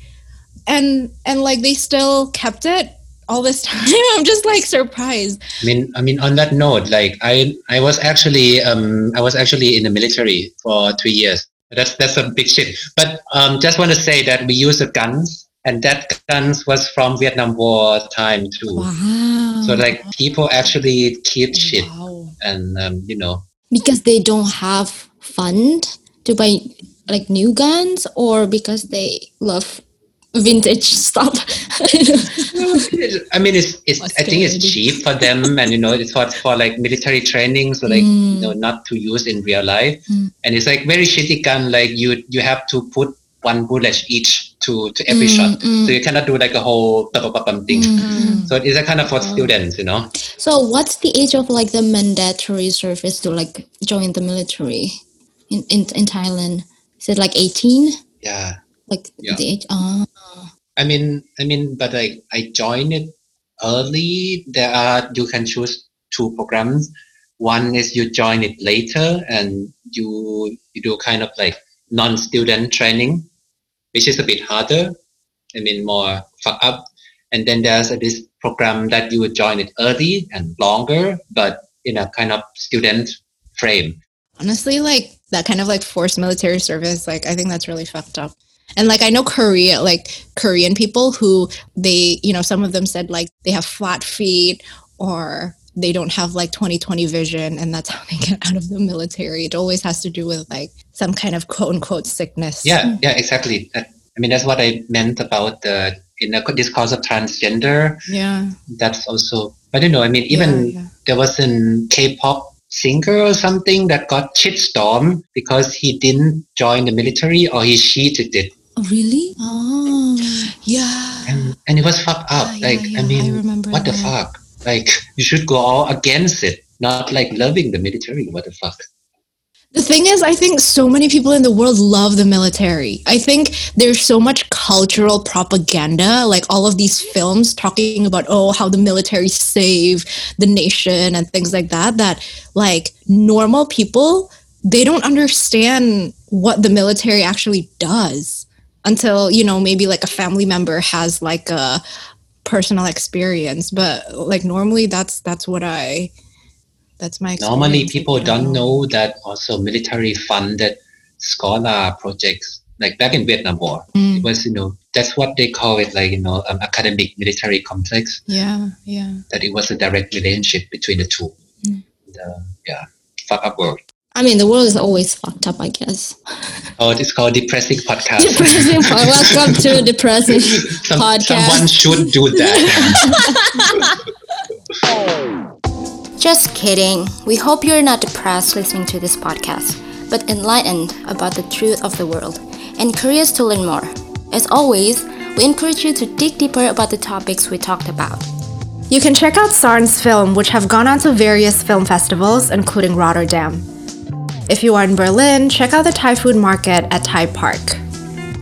S1: And and like they still kept it all this time. I'm just like surprised.
S3: I mean, I mean, on that note, like I, I was actually, um, I was actually in the military for three years. That's that's a big shit. But um, just want to say that we use the guns, and that guns was from Vietnam War time too.
S2: Wow.
S3: So like people actually keep shit,
S1: Wow.
S3: and um, you know,
S2: because they don't have fund to buy like new guns or because they love vintage stuff?
S3: I mean, it's, it's I think it's cheap for them, and you know, it's for for like military training, so like mm. you know, not to use in real life, mm. and it's like very shitty gun. Like you you have to put one bullet each to to every mm, shot, mm. so you cannot do like a whole thing. Mm. So it's a kind of for students, you know.
S2: So what's the age of like the mandatory service to like join the military in in, in Thailand? Is it like eighteen?
S3: Yeah.
S2: Like yeah. the age. Oh. Ah.
S3: I mean, I mean, but I I joined it early. There are you can choose two programs. One is you join it later and you you do kind of like non-student training, which is a bit harder. I mean, more fuck up. And then there's this program that you would join it early and longer, but in a kind of student frame.
S1: Honestly, like that kind of like forced military service, like I think that's really fucked up. And like I know Korea, like Korean people who they, you know, some of them said like they have flat feet or they don't have like 2020 vision and that's how they get out of the military. It always has to do with like some kind of quote unquote sickness.
S3: Yeah, yeah, exactly. I mean, that's what I meant about the in the discourse of transgender.
S1: Yeah.
S3: That's also, I don't know. I mean, even yeah, yeah. there was an K-pop singer or something that got shitstorm because he didn't join the military or he cheated it.
S2: Oh, really? Oh, yeah.
S3: And, and it was fucked up. Yeah, like, I mean, I what the fuck? Like you should go all against it, not like loving the military. What the fuck?
S1: The thing is, I think so many people in the world love the military. I think there's so much cultural propaganda, like all of these films talking about, oh, how the military save the nation and things like that, that like normal people, they don't understand what the military actually does until, you know, maybe like a family member has like a, personal experience. But like normally that's that's what i that's my
S3: normally people don't know that also military funded scholar projects like back in vietnam war mm. it was you know that's what they call it like you know um, academic military complex.
S1: Yeah yeah.
S3: That it was a direct relationship between the two. Mm. the, yeah fuck up world
S2: I mean, the world is always fucked up, I guess.
S3: Oh, it's called Depressing Podcast.
S2: Depressing Welcome to Depressing Some, Podcast.
S3: Someone should do that.
S2: Just kidding. We hope you're not depressed listening to this podcast, but enlightened about the truth of the world and curious to learn more. As always, we encourage you to dig deeper about the topics we talked about.
S1: You can check out Sarn's film, which have gone on to various film festivals, including Rotterdam. If you are in Berlin, check out the Thai food market at Thai Park.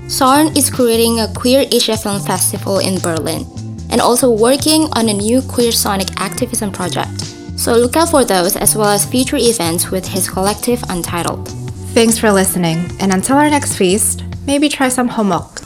S2: Sarn is creating a Queer Asia Film Festival in Berlin and also working on a new queer sonic activism project. So look out for those as well as future events with his collective Untitled.
S1: Thanks for listening, and until our next feast, maybe try some homok.